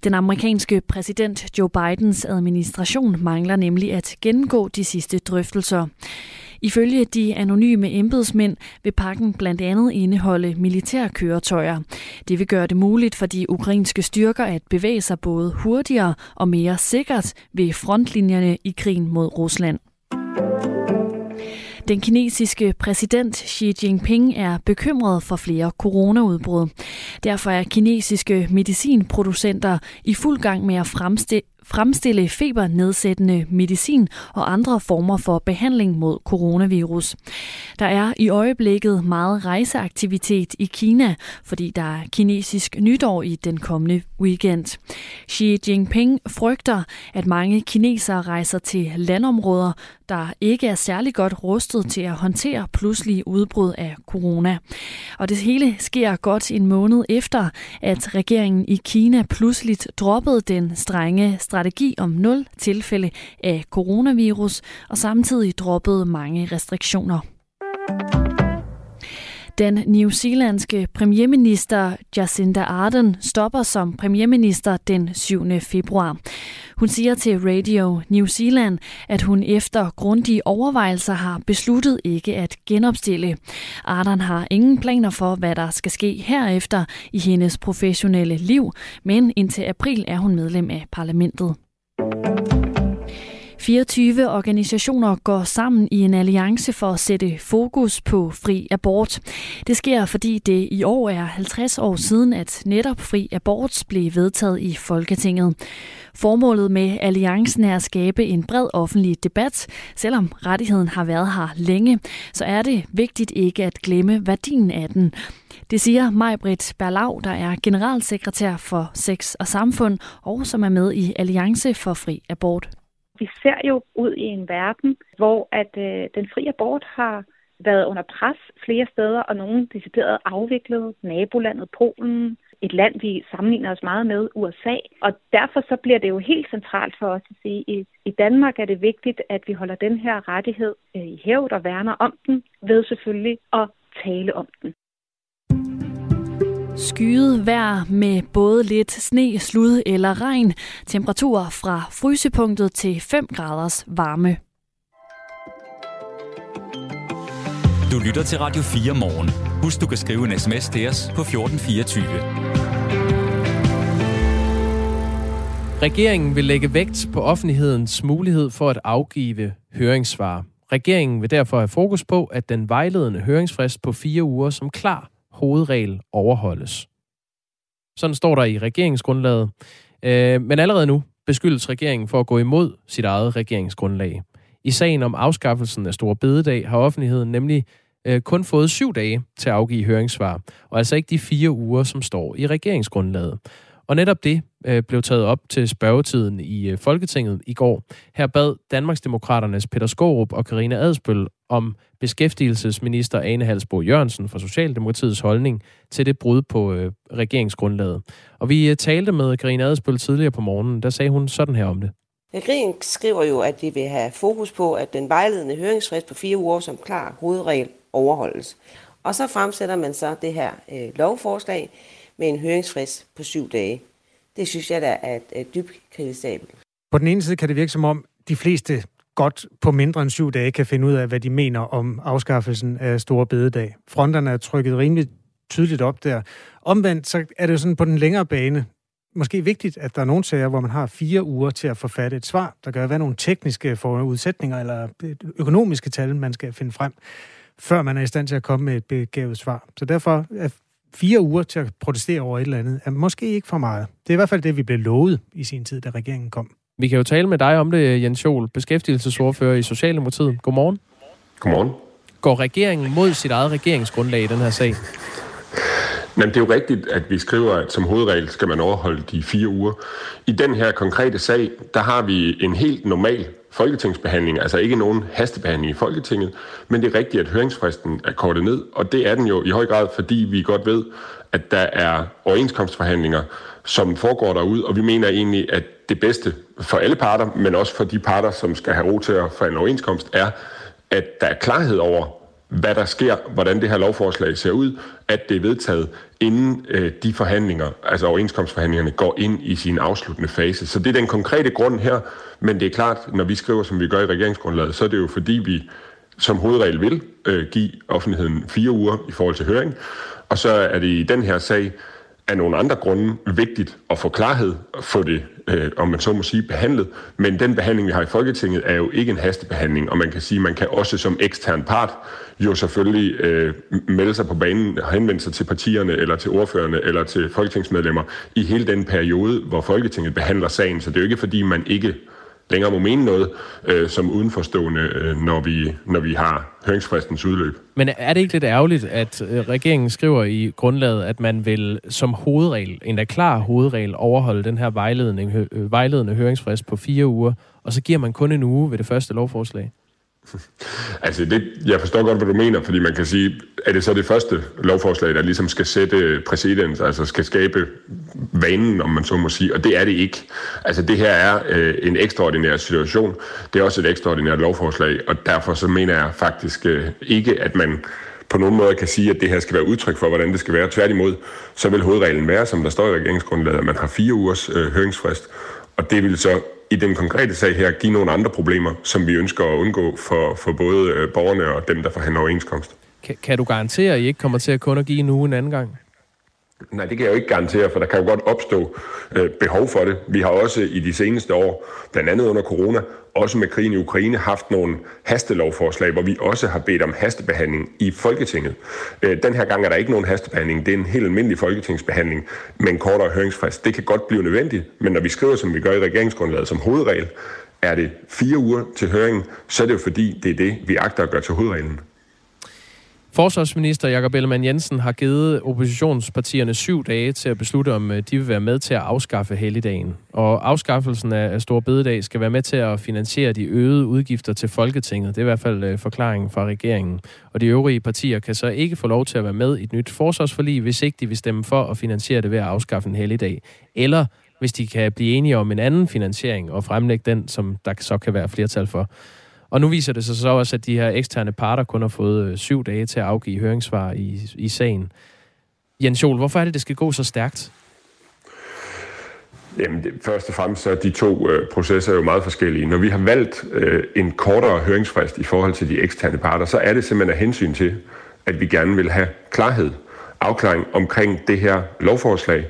Den amerikanske præsident Joe Bidens administration mangler nemlig at gennemgå de sidste drøftelser. Ifølge de anonyme embedsmænd vil pakken blandt andet indeholde militærkøretøjer. Det vil gøre det muligt for de ukrainske styrker at bevæge sig både hurtigere og mere sikkert ved frontlinjerne i krigen mod Rusland. Den kinesiske præsident Xi Jinping er bekymret for flere coronaudbrud. Derfor er kinesiske medicinproducenter i fuld gang med at fremstille fremstille febernedsættende medicin og andre former for behandling mod coronavirus. Der er i øjeblikket meget rejseaktivitet i Kina, fordi der er kinesisk nytår i den kommende weekend. Xi Jinping frygter, at mange kinesere rejser til landområder, der ikke er særlig godt rustet til at håndtere pludselige udbrud af corona. Og det hele sker godt en måned efter, at regeringen i Kina pludseligt droppede den strenge strategi om nul tilfælde af coronavirus og samtidig droppede mange restriktioner. Den new zealandske premierminister Jacinda Ardern stopper som premierminister den 7. februar. Hun siger til Radio New Zealand, at hun efter grundige overvejelser har besluttet ikke at genopstille. Ardern har ingen planer for, hvad der skal ske herefter i hendes professionelle liv, men indtil april er hun medlem af parlamentet. 24 organisationer går sammen i en alliance for at sætte fokus på fri abort. Det sker, fordi det i år er 50 år siden, at netop fri abort blev vedtaget i Folketinget. Formålet med alliancen er at skabe en bred offentlig debat. Selvom rettigheden har været her længe, så er det vigtigt ikke at glemme værdien af den. Det siger Majbrit Berlau, der er generalsekretær for Sex og Samfund, og som er med i Alliance for Fri Abort. Vi ser jo ud i en verden, hvor at øh, den frie abort har været under pres flere steder, og nogle decideret afviklet. Nabolandet Polen, et land, vi sammenligner os meget med, USA. Og derfor så bliver det jo helt centralt for os at sige, at i, Danmark er det vigtigt, at vi holder den her rettighed øh, i hævd og værner om den, ved selvfølgelig at tale om den. Skyet vejr med både lidt sne, slud eller regn. Temperaturer fra frysepunktet til 5 graders varme. Du lytter til Radio 4 morgen. Husk, du kan skrive en sms til os på 1424. Regeringen vil lægge vægt på offentlighedens mulighed for at afgive høringssvar. Regeringen vil derfor have fokus på, at den vejledende høringsfrist på fire uger som klar hovedregel overholdes. Sådan står der i regeringsgrundlaget. Øh, men allerede nu beskyldes regeringen for at gå imod sit eget regeringsgrundlag. I sagen om afskaffelsen af Store Bededag har offentligheden nemlig øh, kun fået syv dage til at afgive høringssvar, og altså ikke de fire uger, som står i regeringsgrundlaget. Og netop det øh, blev taget op til spørgetiden i øh, Folketinget i går. Her bad Danmarksdemokraternes Peter Skorup og Karina Adspøl om beskæftigelsesminister Ane Halsbo Jørgensen fra Socialdemokratiets holdning til det brud på øh, regeringsgrundlaget. Og vi øh, talte med Karina Adspøl tidligere på morgenen. Der sagde hun sådan her om det. Regeringen skriver jo, at de vil have fokus på, at den vejledende høringsfrist på fire uger som klar hovedregel overholdes. Og så fremsætter man så det her øh, lovforslag med en høringsfrist på syv dage. Det synes jeg da er, er dybt kritisabelt. På den ene side kan det virke som om, de fleste godt på mindre end syv dage kan finde ud af, hvad de mener om afskaffelsen af store bededag. Fronterne er trykket rimelig tydeligt op der. Omvendt så er det jo sådan på den længere bane måske vigtigt, at der er nogle sager, hvor man har fire uger til at forfatte et svar. Der kan være nogle tekniske forudsætninger eller økonomiske tal, man skal finde frem, før man er i stand til at komme med et begavet svar. Så derfor er fire uger til at protestere over et eller andet, er måske ikke for meget. Det er i hvert fald det, vi blev lovet i sin tid, da regeringen kom. Vi kan jo tale med dig om det, Jens Jol, beskæftigelsesordfører i Socialdemokratiet. Godmorgen. Godmorgen. Går regeringen mod sit eget regeringsgrundlag i den her sag? Men det er jo rigtigt, at vi skriver, at som hovedregel skal man overholde de fire uger. I den her konkrete sag, der har vi en helt normal folketingsbehandling, altså ikke nogen hastebehandling i Folketinget, men det er rigtigt, at høringsfristen er kortet ned, og det er den jo i høj grad, fordi vi godt ved, at der er overenskomstforhandlinger, som foregår derude, og vi mener egentlig, at det bedste for alle parter, men også for de parter, som skal have ro til at forhandle overenskomst, er, at der er klarhed over, hvad der sker, hvordan det her lovforslag ser ud, at det er vedtaget, inden øh, de forhandlinger, altså overenskomstforhandlingerne, går ind i sin afsluttende fase. Så det er den konkrete grund her, men det er klart, når vi skriver, som vi gør i regeringsgrundlaget, så er det jo fordi, vi som hovedregel vil øh, give offentligheden fire uger i forhold til høring, og så er det i den her sag af nogle andre grunde vigtigt at få klarhed, få det, øh, om man så må sige, behandlet. Men den behandling, vi har i Folketinget, er jo ikke en hastebehandling, og man kan sige, man kan også som ekstern part jo selvfølgelig øh, melde sig på banen og henvende sig til partierne, eller til ordførerne, eller til folketingsmedlemmer i hele den periode, hvor Folketinget behandler sagen. Så det er jo ikke, fordi man ikke længere må mene noget øh, som udenforstående, øh, når, vi, når vi har høringsfristens udløb. Men er det ikke lidt ærgerligt, at øh, regeringen skriver i grundlaget, at man vil som hovedregel, endda klar hovedregel, overholde den her vejledning, øh, vejledende høringsfrist på fire uger, og så giver man kun en uge ved det første lovforslag? <laughs> Altså, det, jeg forstår godt, hvad du mener, fordi man kan sige, er det så det første lovforslag, der ligesom skal sætte præcedens, altså skal skabe vanen, om man så må sige, og det er det ikke. Altså, det her er øh, en ekstraordinær situation. Det er også et ekstraordinært lovforslag, og derfor så mener jeg faktisk øh, ikke, at man på nogen måde kan sige, at det her skal være udtryk for, hvordan det skal være. Tværtimod, så vil hovedreglen være, som der står i regeringsgrundlaget, at man har fire ugers øh, høringsfrist, og det vil så i den konkrete sag her give nogle andre problemer, som vi ønsker at undgå for, for både øh, borgerne og dem, der forhandler overenskomst. Kan, kan du garantere, at I ikke kommer til at kun at give en uge en anden gang? Nej, det kan jeg jo ikke garantere, for der kan jo godt opstå øh, behov for det. Vi har også i de seneste år, blandt andet under corona, også med krigen i Ukraine, haft nogle hastelovforslag, hvor vi også har bedt om hastebehandling i Folketinget. Øh, den her gang er der ikke nogen hastebehandling. Det er en helt almindelig folketingsbehandling med en kortere høringsfrist. Det kan godt blive nødvendigt, men når vi skriver, som vi gør i regeringsgrundlaget som hovedregel, er det fire uger til høringen, så er det jo fordi, det er det, vi agter at gøre til hovedreglen. Forsvarsminister Jakob Ellemann Jensen har givet oppositionspartierne syv dage til at beslutte, om øh, de vil være med til at afskaffe helligdagen. Og afskaffelsen af Stor Bededag skal være med til at finansiere de øgede udgifter til Folketinget. Det er i hvert fald øh, forklaringen fra regeringen. Og de øvrige partier kan så ikke få lov til at være med i et nyt forsvarsforlig, hvis ikke de vil stemme for at finansiere det ved at afskaffe en helligdag. Eller hvis de kan blive enige om en anden finansiering og fremlægge den, som der så kan være flertal for. Og nu viser det sig så også, at de her eksterne parter kun har fået øh, syv dage til at afgive høringssvar i, i sagen. Jens Jol, hvorfor er det, det skal gå så stærkt? Jamen, det, først og fremmest så er de to øh, processer jo meget forskellige. Når vi har valgt øh, en kortere høringsfrist i forhold til de eksterne parter, så er det simpelthen af hensyn til, at vi gerne vil have klarhed, afklaring omkring det her lovforslag,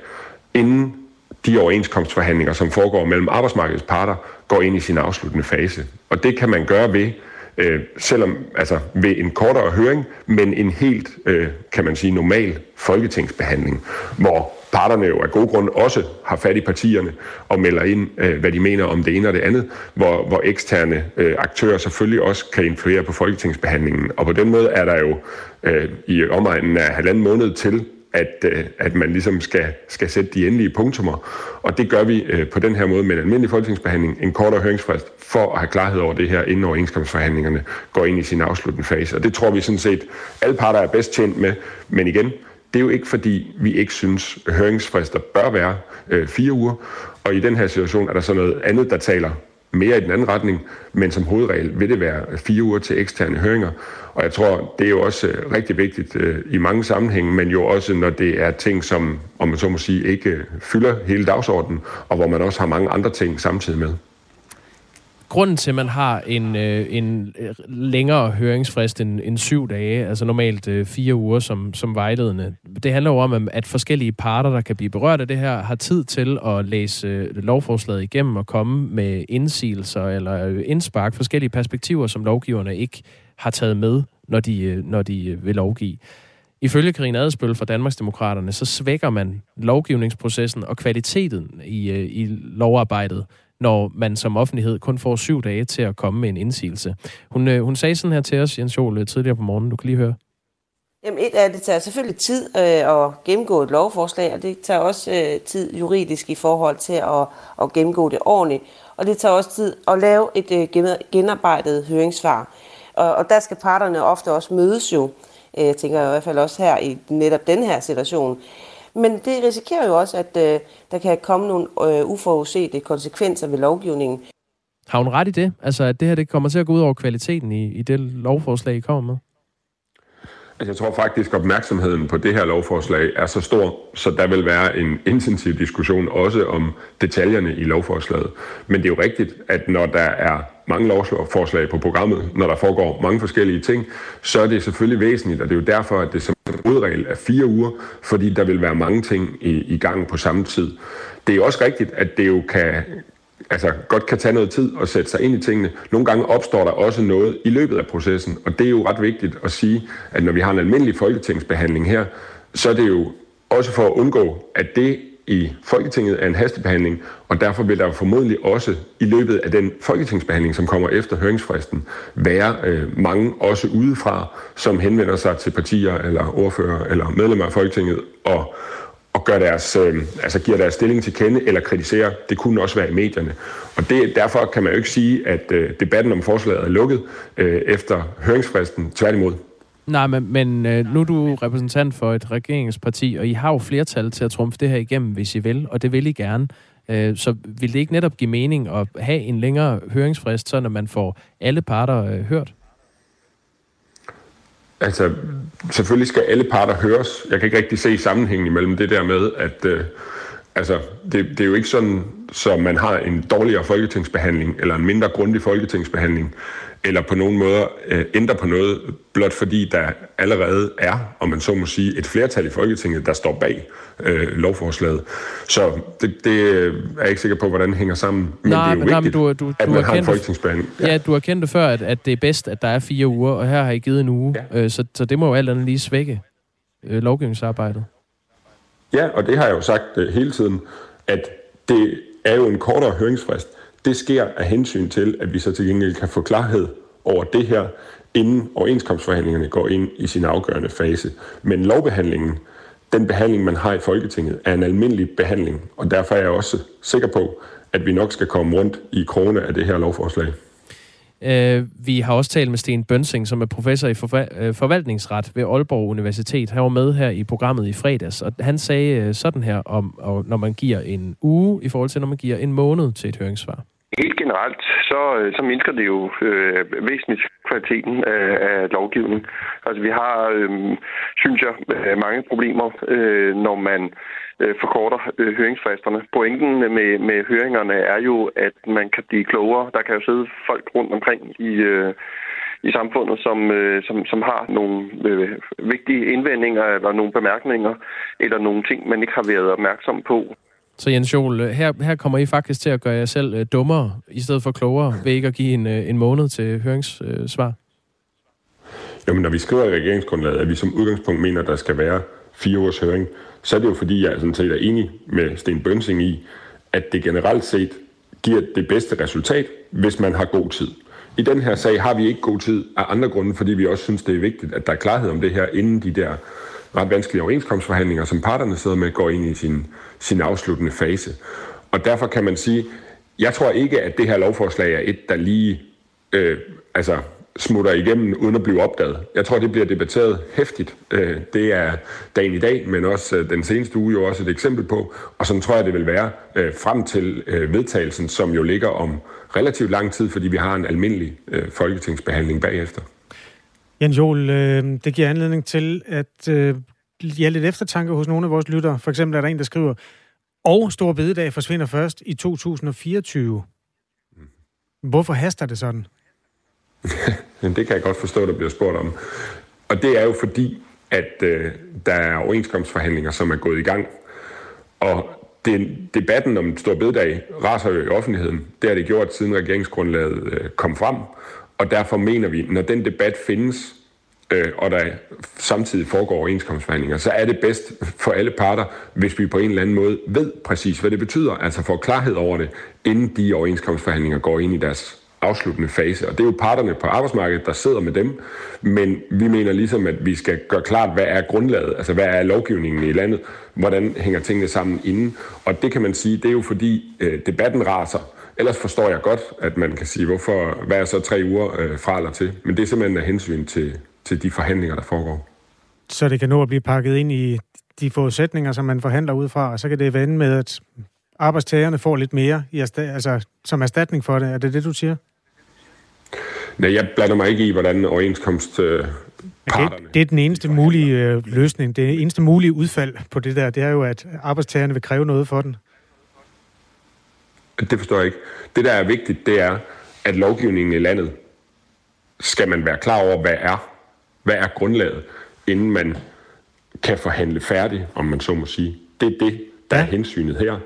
inden de overenskomstforhandlinger, som foregår mellem arbejdsmarkedets parter, går ind i sin afsluttende fase. Og det kan man gøre ved, øh, selvom altså ved en kortere høring, men en helt, øh, kan man sige, normal folketingsbehandling, hvor parterne jo af god grund også har fat i partierne og melder ind, øh, hvad de mener om det ene og det andet, hvor, hvor eksterne øh, aktører selvfølgelig også kan influere på folketingsbehandlingen. Og på den måde er der jo øh, i omegnen af halvanden måned til at, øh, at man ligesom skal, skal sætte de endelige punktummer. Og det gør vi øh, på den her måde med en almindelig folketingsbehandling, en kortere høringsfrist, for at have klarhed over det her, inden overenskomstforhandlingerne går ind i sin afsluttende fase. Og det tror vi sådan set, alle parter er bedst tjent med. Men igen, det er jo ikke fordi, vi ikke synes, høringsfrister bør være øh, fire uger. Og i den her situation er der så noget andet, der taler mere i den anden retning, men som hovedregel vil det være fire uger til eksterne høringer. Og jeg tror, det er jo også øh, rigtig vigtigt øh, i mange sammenhænge, men jo også når det er ting, som, om man så må sige, ikke fylder hele dagsordenen, og hvor man også har mange andre ting samtidig med. Grunden til, at man har en, øh, en øh, længere høringsfrist end, end syv dage, altså normalt øh, fire uger som, som vejledende, det handler jo om, at forskellige parter, der kan blive berørt af det her, har tid til at læse øh, lovforslaget igennem og komme med indsigelser eller øh, indspark, forskellige perspektiver, som lovgiverne ikke har taget med, når de, øh, når de øh, vil lovgive. Ifølge Karina Adelsbøl fra Danmarksdemokraterne, så svækker man lovgivningsprocessen og kvaliteten i, øh, i lovarbejdet, når man som offentlighed kun får syv dage til at komme med en indsigelse. Hun, øh, hun sagde sådan her til os, Jens Jol, øh, tidligere på morgenen. Du kan lige høre. Jamen et af det tager selvfølgelig tid øh, at gennemgå et lovforslag, og det tager også øh, tid juridisk i forhold til at, at gennemgå det ordentligt. Og det tager også tid at lave et øh, genarbejdet høringssvar. Og, og der skal parterne ofte også mødes jo. Øh, jeg tænker i hvert fald også her i netop den her situation. Men det risikerer jo også, at øh, der kan komme nogle øh, uforudsete konsekvenser ved lovgivningen. Har hun ret i det? Altså, at det her det kommer til at gå ud over kvaliteten i, i det lovforslag, I kommer med? Altså, jeg tror faktisk, at opmærksomheden på det her lovforslag er så stor, så der vil være en intensiv diskussion også om detaljerne i lovforslaget. Men det er jo rigtigt, at når der er mange lovforslag på programmet, når der foregår mange forskellige ting, så er det selvfølgelig væsentligt, og det er jo derfor, at det som udregel er fire uger, fordi der vil være mange ting i, i gang på samme tid. Det er også rigtigt, at det jo kan, altså, godt kan tage noget tid at sætte sig ind i tingene. Nogle gange opstår der også noget i løbet af processen, og det er jo ret vigtigt at sige, at når vi har en almindelig folketingsbehandling her, så er det jo også for at undgå, at det i Folketinget af en hastebehandling, og derfor vil der formodentlig også i løbet af den folketingsbehandling, som kommer efter høringsfristen, være øh, mange også udefra, som henvender sig til partier eller ordfører eller medlemmer af Folketinget og, og gør deres, øh, altså giver deres stilling til kende eller kritiserer. Det kunne også være i medierne. Og det, derfor kan man jo ikke sige, at øh, debatten om forslaget er lukket øh, efter høringsfristen. Tværtimod. Nej, men, men øh, nu er du repræsentant for et regeringsparti, og I har jo flertal til at trumfe det her igennem, hvis I vil, og det vil I gerne. Øh, så vil det ikke netop give mening at have en længere høringsfrist, så når man får alle parter øh, hørt? Altså, selvfølgelig skal alle parter høres. Jeg kan ikke rigtig se sammenhængen imellem det der med, at øh, altså, det, det er jo ikke sådan, så man har en dårligere folketingsbehandling, eller en mindre grundig folketingsbehandling, eller på nogen måde øh, ændre på noget, blot fordi der allerede er, om man så må sige, et flertal i Folketinget, der står bag øh, lovforslaget. Så det, det er jeg ikke sikker på, hvordan det hænger sammen. Men nej, det er jo men, vigtigt, nej, men du, du, at du man har har en folketingsbehandling. Ja. ja, du har kendt det før, at, at det er bedst, at der er fire uger, og her har I givet en uge. Ja. Øh, så, så det må jo alt andet lige svække øh, lovgivningsarbejdet. Ja, og det har jeg jo sagt øh, hele tiden, at det er jo en kortere høringsfrist. Det sker af hensyn til, at vi så til gengæld kan få klarhed over det her, inden overenskomstforhandlingerne går ind i sin afgørende fase. Men lovbehandlingen, den behandling, man har i Folketinget, er en almindelig behandling, og derfor er jeg også sikker på, at vi nok skal komme rundt i krone af det her lovforslag. Uh, vi har også talt med Sten Bønsing, som er professor i øh, forvaltningsret ved Aalborg Universitet. Han var med her i programmet i fredags, og han sagde øh, sådan her om, og når man giver en uge i forhold til, når man giver en måned til et høringssvar. Helt generelt, så, øh, så mindsker det jo øh, væsentligt kvaliteten af, af lovgivningen. Altså vi har, øh, synes jeg, øh, mange problemer, øh, når man øh, forkorter øh, høringsfristerne. Pointen med, med høringerne er jo, at man kan blive klogere. Der kan jo sidde folk rundt omkring i, øh, i samfundet, som, øh, som, som har nogle øh, vigtige indvendinger eller nogle bemærkninger eller nogle ting, man ikke har været opmærksom på. Så Jens Jol, øh, her, her kommer I faktisk til at gøre jer selv øh, dummere, i stedet for klogere, ved ikke at give en, øh, en måned til høringssvar? Øh, Jamen, når vi skriver i regeringsgrundlaget, at vi som udgangspunkt mener, at der skal være fire års høring, så er det jo fordi, jeg sådan set er enig med Sten Bønsing i, at det generelt set giver det bedste resultat, hvis man har god tid. I den her sag har vi ikke god tid af andre grunde, fordi vi også synes, det er vigtigt, at der er klarhed om det her, inden de der ret vanskelige overenskomstforhandlinger, som parterne sidder med, går ind i sin, sin afsluttende fase. Og derfor kan man sige, jeg tror ikke, at det her lovforslag er et, der lige øh, altså smutter igennem uden at blive opdaget. Jeg tror, det bliver debatteret hæftigt. Øh, det er dagen i dag, men også øh, den seneste uge jo også et eksempel på. Og sådan tror jeg, det vil være øh, frem til øh, vedtagelsen, som jo ligger om relativt lang tid, fordi vi har en almindelig øh, folketingsbehandling bagefter. Jens Jol, det giver anledning til at ja, lidt eftertanke hos nogle af vores lyttere. For eksempel er der en, der skriver, og Stor Bededag forsvinder først i 2024. Hvorfor haster det sådan? <laughs> det kan jeg godt forstå, der bliver spurgt om. Og det er jo fordi, at øh, der er overenskomstforhandlinger, som er gået i gang. Og det, debatten om Stor Bededag raser jo i offentligheden. Det har det gjort, siden regeringsgrundlaget øh, kom frem. Og derfor mener vi, når den debat findes, øh, og der samtidig foregår overenskomstforhandlinger, så er det bedst for alle parter, hvis vi på en eller anden måde ved præcis, hvad det betyder, altså får klarhed over det, inden de overenskomstforhandlinger går ind i deres afsluttende fase. Og det er jo parterne på arbejdsmarkedet, der sidder med dem. Men vi mener ligesom, at vi skal gøre klart, hvad er grundlaget, altså hvad er lovgivningen i landet, hvordan hænger tingene sammen inden. Og det kan man sige, det er jo fordi øh, debatten raser. Ellers forstår jeg godt, at man kan sige, hvorfor, hvad er så tre uger øh, fra eller til. Men det er simpelthen af hensyn til, til de forhandlinger, der foregår. Så det kan nå at blive pakket ind i de forudsætninger, som man forhandler ud fra, og så kan det vende med, at arbejdstagerne får lidt mere i altså, som erstatning for det. Er det det, du siger? Nej, jeg blander mig ikke i, hvordan overenskomst øh, parterne... Det, det er den eneste mulige øh, løsning. Det eneste mulige udfald på det der, det er jo, at arbejdstagerne vil kræve noget for den. Det forstår jeg ikke. Det, der er vigtigt, det er, at lovgivningen i landet skal man være klar over, hvad er. Hvad er grundlaget, inden man kan forhandle færdigt, om man så må sige. Det er det, der ja. er hensynet her.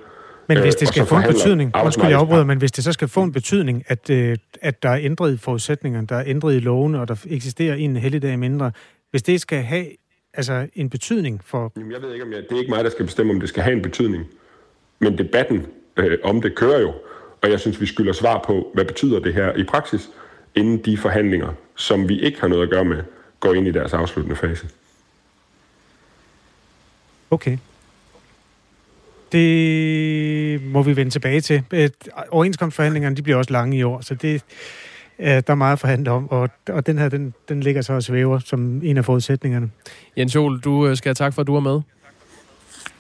Men hvis det øh, skal få en betydning, undskyld jeg afbryder, men hvis det så skal få en betydning, at, øh, at der er ændret i forudsætningerne, der er ændret i lovene, og der eksisterer en helligdag mindre, hvis det skal have altså, en betydning for... Jamen, jeg ved ikke, om jeg, det er ikke mig, der skal bestemme, om det skal have en betydning. Men debatten øh, om det kører jo, og jeg synes, vi skylder svar på, hvad betyder det her i praksis, inden de forhandlinger, som vi ikke har noget at gøre med, går ind i deres afsluttende fase. Okay. Det må vi vende tilbage til. Overenskomstforhandlingerne de bliver også lange i år, så det, der er meget at forhandle om, og, og den her, den, den ligger så og svæver som en af forudsætningerne. Jens Jol, du øh, skal have tak for, at du er med.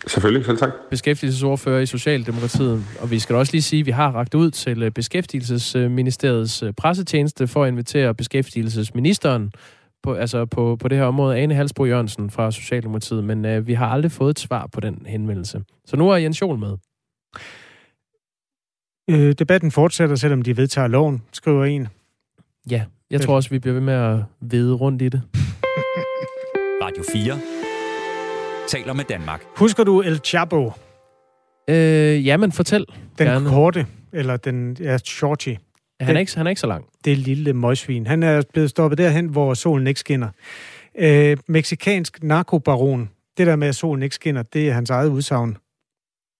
Selvfølgelig, selv tak. Beskæftigelsesordfører i Socialdemokratiet. Og vi skal også lige sige, at vi har ragt ud til øh, Beskæftigelsesministeriets øh, pressetjeneste for at invitere beskæftigelsesministeren på, altså på, på det her område, Ane Halsbro Jørgensen fra Socialdemokratiet, men øh, vi har aldrig fået et svar på den henvendelse. Så nu er Jens Jol med. Øh, debatten fortsætter, selvom de vedtager loven, skriver en. Ja, jeg tror også, vi bliver ved med at vide rundt i det. Radio 4 taler med Danmark. Husker du El Chapo? Øh, jamen, fortæl. Den gerne. korte, eller den ja, shorty. Han er, ikke, han er ikke så lang. Det lille møgsvin. Han er blevet stoppet derhen, hvor solen ikke skinner. Øh, meksikansk narkobaron. Det der med, at solen ikke skinner, det er hans eget udsagn.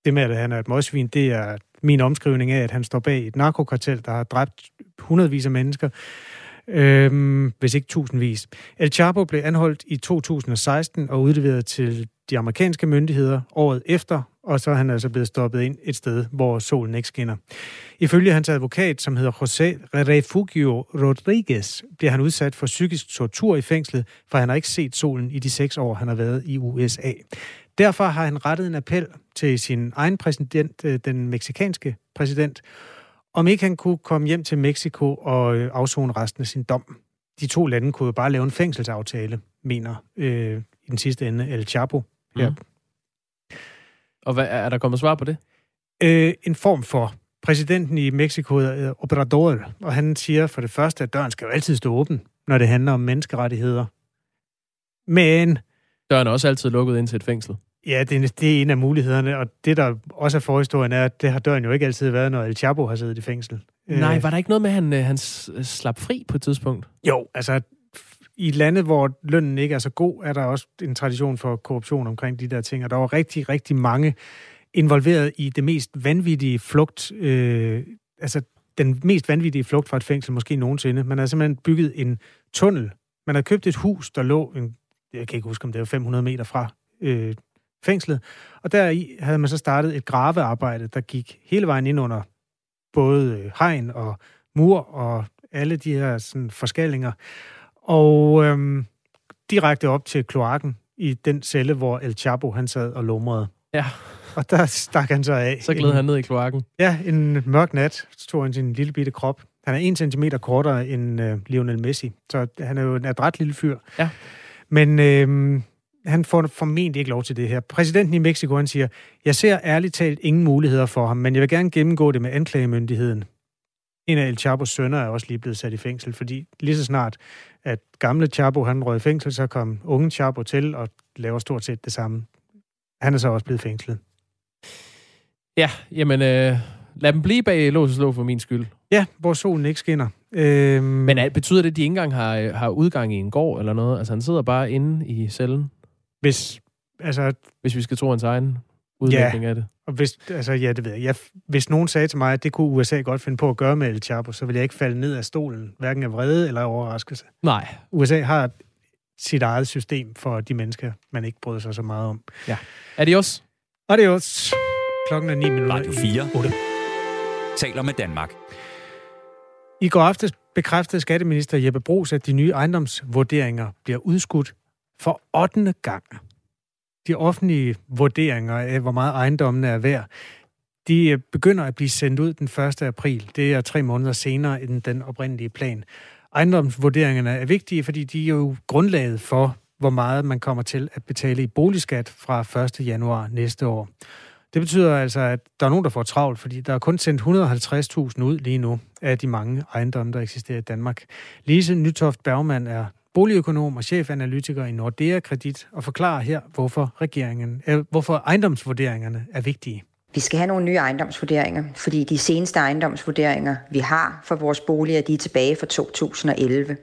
Det med, at han er et møgsvin, det er min omskrivning af, at han står bag et narkokartel, der har dræbt hundredvis af mennesker. Øhm, hvis ikke tusindvis. El Chapo blev anholdt i 2016 og udleveret til de amerikanske myndigheder året efter, og så er han altså blevet stoppet ind et sted, hvor solen ikke skinner. Ifølge hans advokat, som hedder José Refugio Rodriguez, bliver han udsat for psykisk tortur i fængslet, for han har ikke set solen i de seks år, han har været i USA. Derfor har han rettet en appel til sin egen præsident, øh, den meksikanske præsident, om ikke han kunne komme hjem til Mexico og øh, afzone resten af sin dom. De to lande kunne jo bare lave en fængselsaftale, mener øh, i den sidste ende El Chapo. Ja. Mm. Og hvad, er der kommet svar på det? Øh, en form for. Præsidenten i Mexico er Obrador, og han siger for det første, at døren skal jo altid stå åben, når det handler om menneskerettigheder. Men... Døren er også altid lukket ind til et fængsel. Ja, det er, det er en af mulighederne, og det, der også er forhistorien, er, at det har døren jo ikke altid været, når El Chapo har siddet i fængsel. Nej, øh. var der ikke noget med, at han, øh, han slap fri på et tidspunkt? Jo, altså i lande, hvor lønnen ikke er så god, er der også en tradition for korruption omkring de der ting, og der var rigtig, rigtig mange involveret i det mest vanvittige flugt, øh, altså den mest vanvittige flugt fra et fængsel måske nogensinde. Man har simpelthen bygget en tunnel. Man har købt et hus, der lå en jeg kan ikke huske, om det var 500 meter fra øh, fængslet. Og der havde man så startet et gravearbejde, der gik hele vejen ind under både øh, hegn og mur og alle de her sådan, forskallinger. Og øhm, direkte op til kloakken i den celle, hvor El Chapo han sad og lumrede. Ja. Og der stak han så af. Så gled han ned i kloakken. Ja, en mørk nat tog han sin lille bitte krop. Han er en centimeter kortere end øh, Lionel Messi, så han er jo en adræt lille fyr. Ja. Men øh, han får formentlig ikke lov til det her. Præsidenten i Mexico, han siger, jeg ser ærligt talt ingen muligheder for ham, men jeg vil gerne gennemgå det med anklagemyndigheden. En af El Chapos sønner er også lige blevet sat i fængsel, fordi lige så snart, at gamle Chapo han røg i fængsel, så kom unge Chapo til og laver stort set det samme. Han er så også blevet fængslet. Ja, jamen øh, lad dem blive bag lås og slå for min skyld. Ja, hvor solen ikke skinner. Øhm... Men er, betyder det, at de ikke engang har, har udgang i en gård eller noget? Altså han sidder bare inde i cellen? Hvis, altså... Hvis vi skal tro hans egen udlægning ja, af det. Og hvis, altså, ja, det ved jeg. jeg. Hvis nogen sagde til mig, at det kunne USA godt finde på at gøre med El Chapo, så ville jeg ikke falde ned af stolen, hverken af vrede eller overraskelse. Nej. USA har sit eget system for de mennesker, man ikke bryder sig så meget om. Ja. Adios. Adios. Klokken er 9 minutter. Radio 4. 8. Taler med Danmark. I går aftes bekræftede skatteminister Jeppe Brugs, at de nye ejendomsvurderinger bliver udskudt for 8. gang. De offentlige vurderinger af, hvor meget ejendommen er værd, de øh, begynder at blive sendt ud den 1. april. Det er tre måneder senere end den oprindelige plan. Ejendomsvurderingerne er vigtige, fordi de er jo grundlaget for, hvor meget man kommer til at betale i boligskat fra 1. januar næste år. Det betyder altså, at der er nogen, der får travlt, fordi der er kun sendt 150.000 ud lige nu af de mange ejendomme, der eksisterer i Danmark. Lise Nytoft Bergmann er boligøkonom og chefanalytiker i Nordea Kredit og forklarer her, hvorfor, regeringen, øh, hvorfor ejendomsvurderingerne er vigtige. Vi skal have nogle nye ejendomsvurderinger, fordi de seneste ejendomsvurderinger, vi har for vores boliger, de er tilbage fra 2011.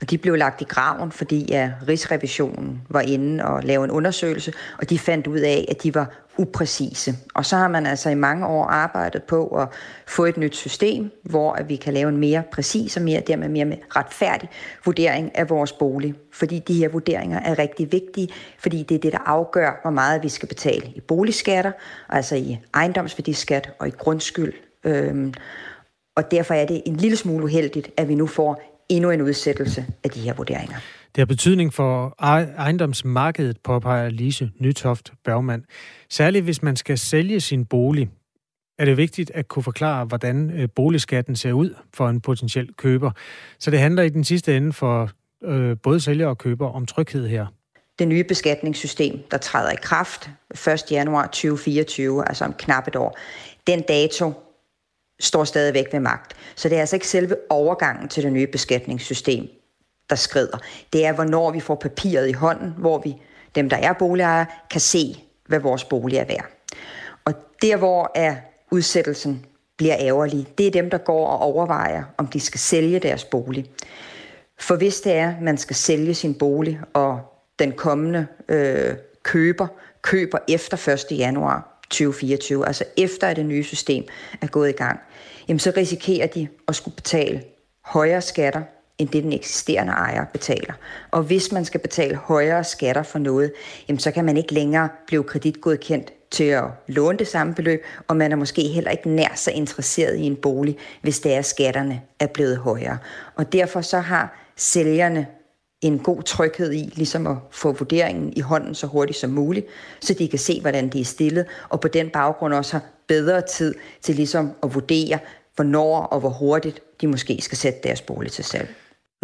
Og de blev lagt i graven, fordi at Rigsrevisionen var inde og lavede en undersøgelse, og de fandt ud af, at de var upræcise. Og så har man altså i mange år arbejdet på at få et nyt system, hvor at vi kan lave en mere præcis og mere, dermed mere retfærdig vurdering af vores bolig. Fordi de her vurderinger er rigtig vigtige, fordi det er det, der afgør, hvor meget vi skal betale i boligskatter, altså i ejendomsværdiskat og i grundskyld. Øhm, og derfor er det en lille smule uheldigt, at vi nu får endnu en udsættelse af de her vurderinger. Det har betydning for ejendomsmarkedet, påpeger Lise Nytoft Bergmann. Særligt hvis man skal sælge sin bolig, er det vigtigt at kunne forklare, hvordan øh, boligskatten ser ud for en potentiel køber. Så det handler i den sidste ende for øh, både sælger og køber om tryghed her. Det nye beskatningssystem, der træder i kraft 1. januar 2024, altså om knap et år, den dato står stadigvæk ved magt. Så det er altså ikke selve overgangen til det nye beskatningssystem, der skrider. Det er, hvornår vi får papiret i hånden, hvor vi, dem der er boligejere, kan se, hvad vores bolig er værd. Og der, hvor er udsættelsen bliver ærgerlig, det er dem, der går og overvejer, om de skal sælge deres bolig. For hvis det er, at man skal sælge sin bolig, og den kommende øh, køber køber efter 1. januar 2024, altså efter at det nye system er gået i gang, jamen så risikerer de at skulle betale højere skatter, end det den eksisterende ejer betaler. Og hvis man skal betale højere skatter for noget, jamen så kan man ikke længere blive kreditgodkendt til at låne det samme beløb, og man er måske heller ikke nær så interesseret i en bolig, hvis det er, skatterne er blevet højere. Og derfor så har sælgerne en god tryghed i, ligesom at få vurderingen i hånden så hurtigt som muligt, så de kan se, hvordan de er stillet, og på den baggrund også har bedre tid til ligesom at vurdere, hvornår og hvor hurtigt de måske skal sætte deres bolig til salg.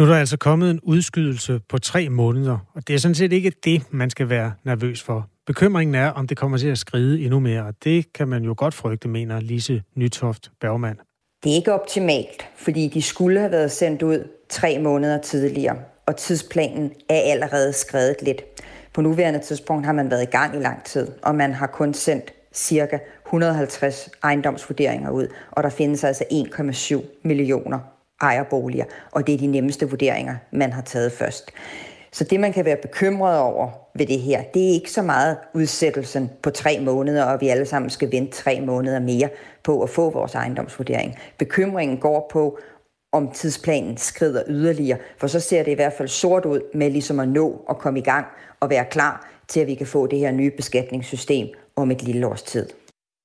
Nu er der altså kommet en udskydelse på tre måneder, og det er sådan set ikke det, man skal være nervøs for. Bekymringen er, om det kommer til at skride endnu mere, og det kan man jo godt frygte, mener Lise Nytoft Bergmann. Det er ikke optimalt, fordi de skulle have været sendt ud tre måneder tidligere, og tidsplanen er allerede skrevet lidt. På nuværende tidspunkt har man været i gang i lang tid, og man har kun sendt cirka 150 ejendomsvurderinger ud, og der findes altså 1,7 millioner ejerboliger, og det er de nemmeste vurderinger, man har taget først. Så det, man kan være bekymret over ved det her, det er ikke så meget udsættelsen på tre måneder, og vi alle sammen skal vente tre måneder mere på at få vores ejendomsvurdering. Bekymringen går på, om tidsplanen skrider yderligere, for så ser det i hvert fald sort ud med ligesom at nå at komme i gang og være klar til, at vi kan få det her nye beskatningssystem om et lille års tid.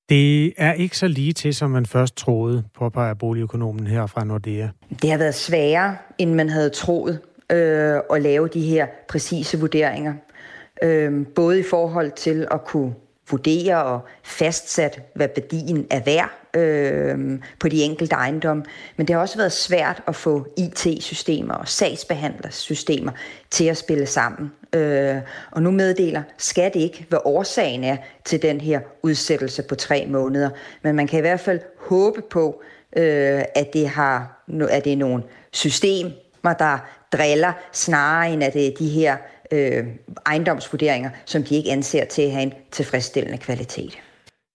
Det er ikke så lige til, som man først troede, påpeger boligøkonomen her fra Nordea. Det har været sværere, end man havde troet, øh, at lave de her præcise vurderinger. Øh, både i forhold til at kunne vurdere og fastsat, hvad værdien er værd øh, på de enkelte ejendomme. Men det har også været svært at få IT-systemer og sagsbehandlersystemer til at spille sammen. Øh, og nu meddeler skat ikke, hvad årsagen er til den her udsættelse på tre måneder. Men man kan i hvert fald håbe på, øh, at, det har, at det er nogle systemer, der driller, snarere end at det er de her øh, ejendomsvurderinger, som de ikke anser til at have en tilfredsstillende kvalitet.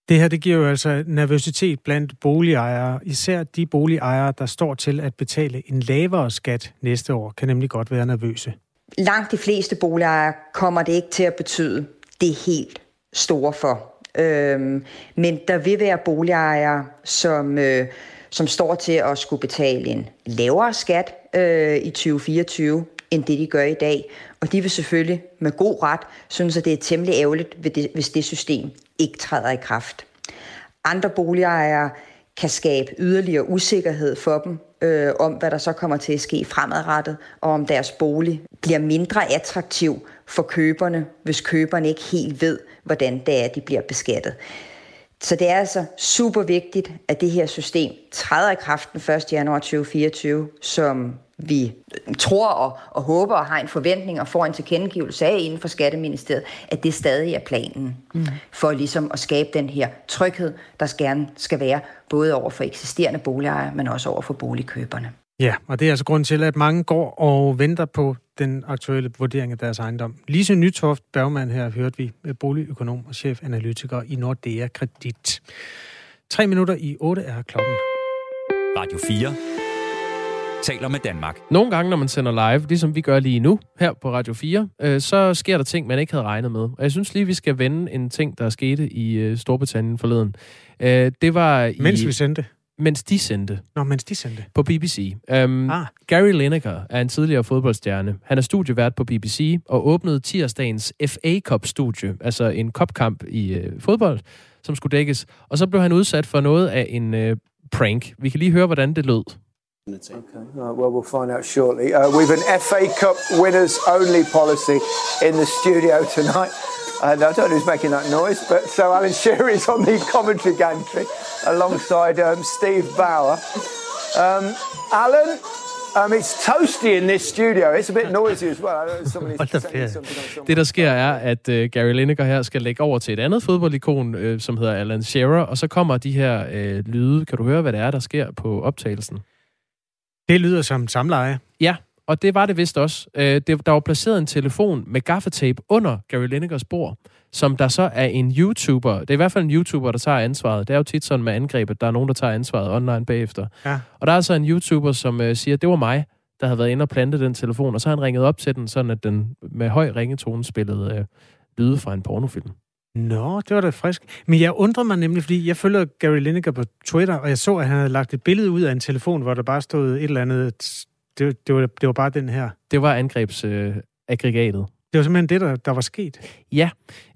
Det her det giver jo altså nervøsitet blandt boligejere. Især de boligejere, der står til at betale en lavere skat næste år, kan nemlig godt være nervøse. Langt de fleste boligejere kommer det ikke til at betyde det helt store for. Øhm, men der vil være boligejere, som, øh, som står til at skulle betale en lavere skat øh, i 2024, end det de gør i dag. Og de vil selvfølgelig med god ret synes, at det er temmelig ærgerligt, hvis det system ikke træder i kraft. Andre boligejere kan skabe yderligere usikkerhed for dem øh, om, hvad der så kommer til at ske fremadrettet, og om deres bolig bliver mindre attraktiv for køberne, hvis køberne ikke helt ved, hvordan det er, de bliver beskattet. Så det er altså super vigtigt, at det her system træder i kraft den 1. januar 2024, som vi tror og, og håber og har en forventning og får en tilkendegivelse af inden for Skatteministeriet, at det stadig er planen mm. for ligesom at skabe den her tryghed, der gerne skal være både over for eksisterende boligejere, men også over for boligkøberne. Ja, og det er altså grund til, at mange går og venter på den aktuelle vurdering af deres ejendom. Lise Nytoft Bergman her hørte vi med boligøkonom og chefanalytiker i Nordea Kredit. Tre minutter i otte er klokken. Radio 4 taler med Danmark. Nogle gange, når man sender live, ligesom vi gør lige nu her på Radio 4, øh, så sker der ting, man ikke havde regnet med. Og jeg synes lige, vi skal vende en ting, der skete i øh, Storbritannien forleden. Øh, det var Mens i, vi sendte? Mens de sendte. Nå, mens de sendte. På BBC. Um, ah. Gary Lineker er en tidligere fodboldstjerne. Han er studievært på BBC og åbnede tirsdagens FA Cup-studie, altså en kopkamp i øh, fodbold, som skulle dækkes. Og så blev han udsat for noget af en øh, prank. Vi kan lige høre, hvordan det lød. Okay, right, well, we'll find out shortly. Uh, we've an FA Cup winners only policy in the studio tonight. And I don't know who's making that noise, but so Alan Shearer is on the commentary gantry alongside um, Steve Bauer. Um, Alan, Um, it's toasty in this studio. It's a bit noisy as well. Det, der sker, er, at uh, Gary Lineker her skal lægge over til et andet fodboldikon, uh, som hedder Alan Shearer, og så kommer de her uh, lyde. Kan du høre, hvad det er, der sker på optagelsen? Det lyder som samleje. Ja, og det var det vist også. Øh, det, der var placeret en telefon med gaffatape under Gary Linekers bord, som der så er en YouTuber, det er i hvert fald en YouTuber, der tager ansvaret. Det er jo tit sådan med angrebet, der er nogen, der tager ansvaret online bagefter. Ja. Og der er så en YouTuber, som øh, siger, det var mig, der havde været inde og plante den telefon, og så har han ringet op til den, sådan at den med høj ringetone spillede øh, lyde fra en pornofilm. Nå, det var da frisk. Men jeg undrer mig nemlig, fordi jeg følger Gary Lineker på Twitter, og jeg så, at han havde lagt et billede ud af en telefon, hvor der bare stod et eller andet... Det, det, var, det var bare den her. Det var angrebsaggregatet. Øh, det var simpelthen det, der, der var sket? Ja.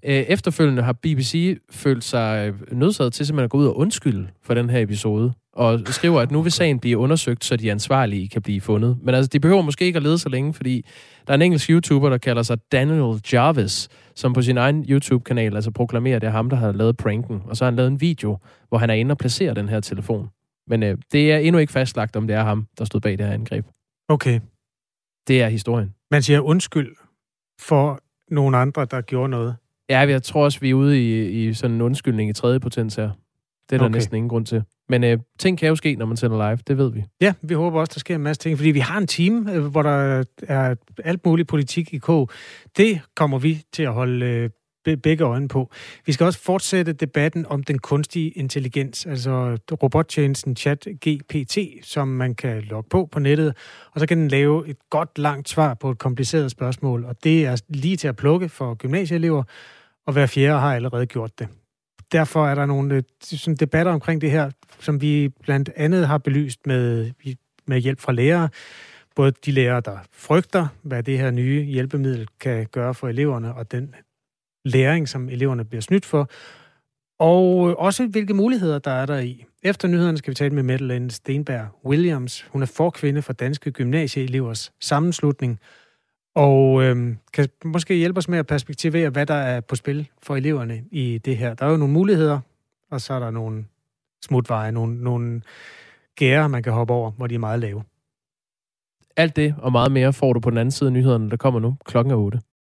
Øh, efterfølgende har BBC følt sig nødsaget til simpelthen at gå ud og undskylde for den her episode og skriver, at nu vil sagen blive undersøgt, så de ansvarlige kan blive fundet. Men altså, de behøver måske ikke at lede så længe, fordi der er en engelsk YouTuber, der kalder sig Daniel Jarvis, som på sin egen YouTube-kanal altså proklamerer, at det er ham, der har lavet pranken. Og så har han lavet en video, hvor han er inde og placerer den her telefon. Men øh, det er endnu ikke fastlagt, om det er ham, der stod bag det her angreb. Okay. Det er historien. Man siger undskyld for nogle andre, der gjorde noget. Ja, jeg tror også, vi er ude i, i sådan en undskyldning i tredje potens her. Det er der okay. næsten ingen grund til. Men øh, ting kan jo ske, når man sender live, det ved vi. Ja, vi håber også, der sker en masse ting, fordi vi har en team, øh, hvor der er alt muligt politik i kog. Det kommer vi til at holde øh, begge øjne på. Vi skal også fortsætte debatten om den kunstige intelligens, altså robottjenesten ChatGPT, som man kan logge på på nettet, og så kan den lave et godt langt svar på et kompliceret spørgsmål, og det er lige til at plukke for gymnasieelever, og hver fjerde har allerede gjort det derfor er der nogle øh, sådan debatter omkring det her, som vi blandt andet har belyst med med hjælp fra lærere. Både de lærere, der frygter, hvad det her nye hjælpemiddel kan gøre for eleverne, og den læring, som eleverne bliver snydt for, og øh, også hvilke muligheder, der er der i. Efter nyhederne skal vi tale med Madeleine Stenberg Williams. Hun er forkvinde for Danske Gymnasieelevers Sammenslutning, og øh, kan måske hjælpe os med at perspektivere, hvad der er på spil for eleverne i det her. Der er jo nogle muligheder, og så er der nogle smutveje, nogle, nogle gære, man kan hoppe over, hvor de er meget lave. Alt det og meget mere får du på den anden side af nyhederne, der kommer nu klokken er 8.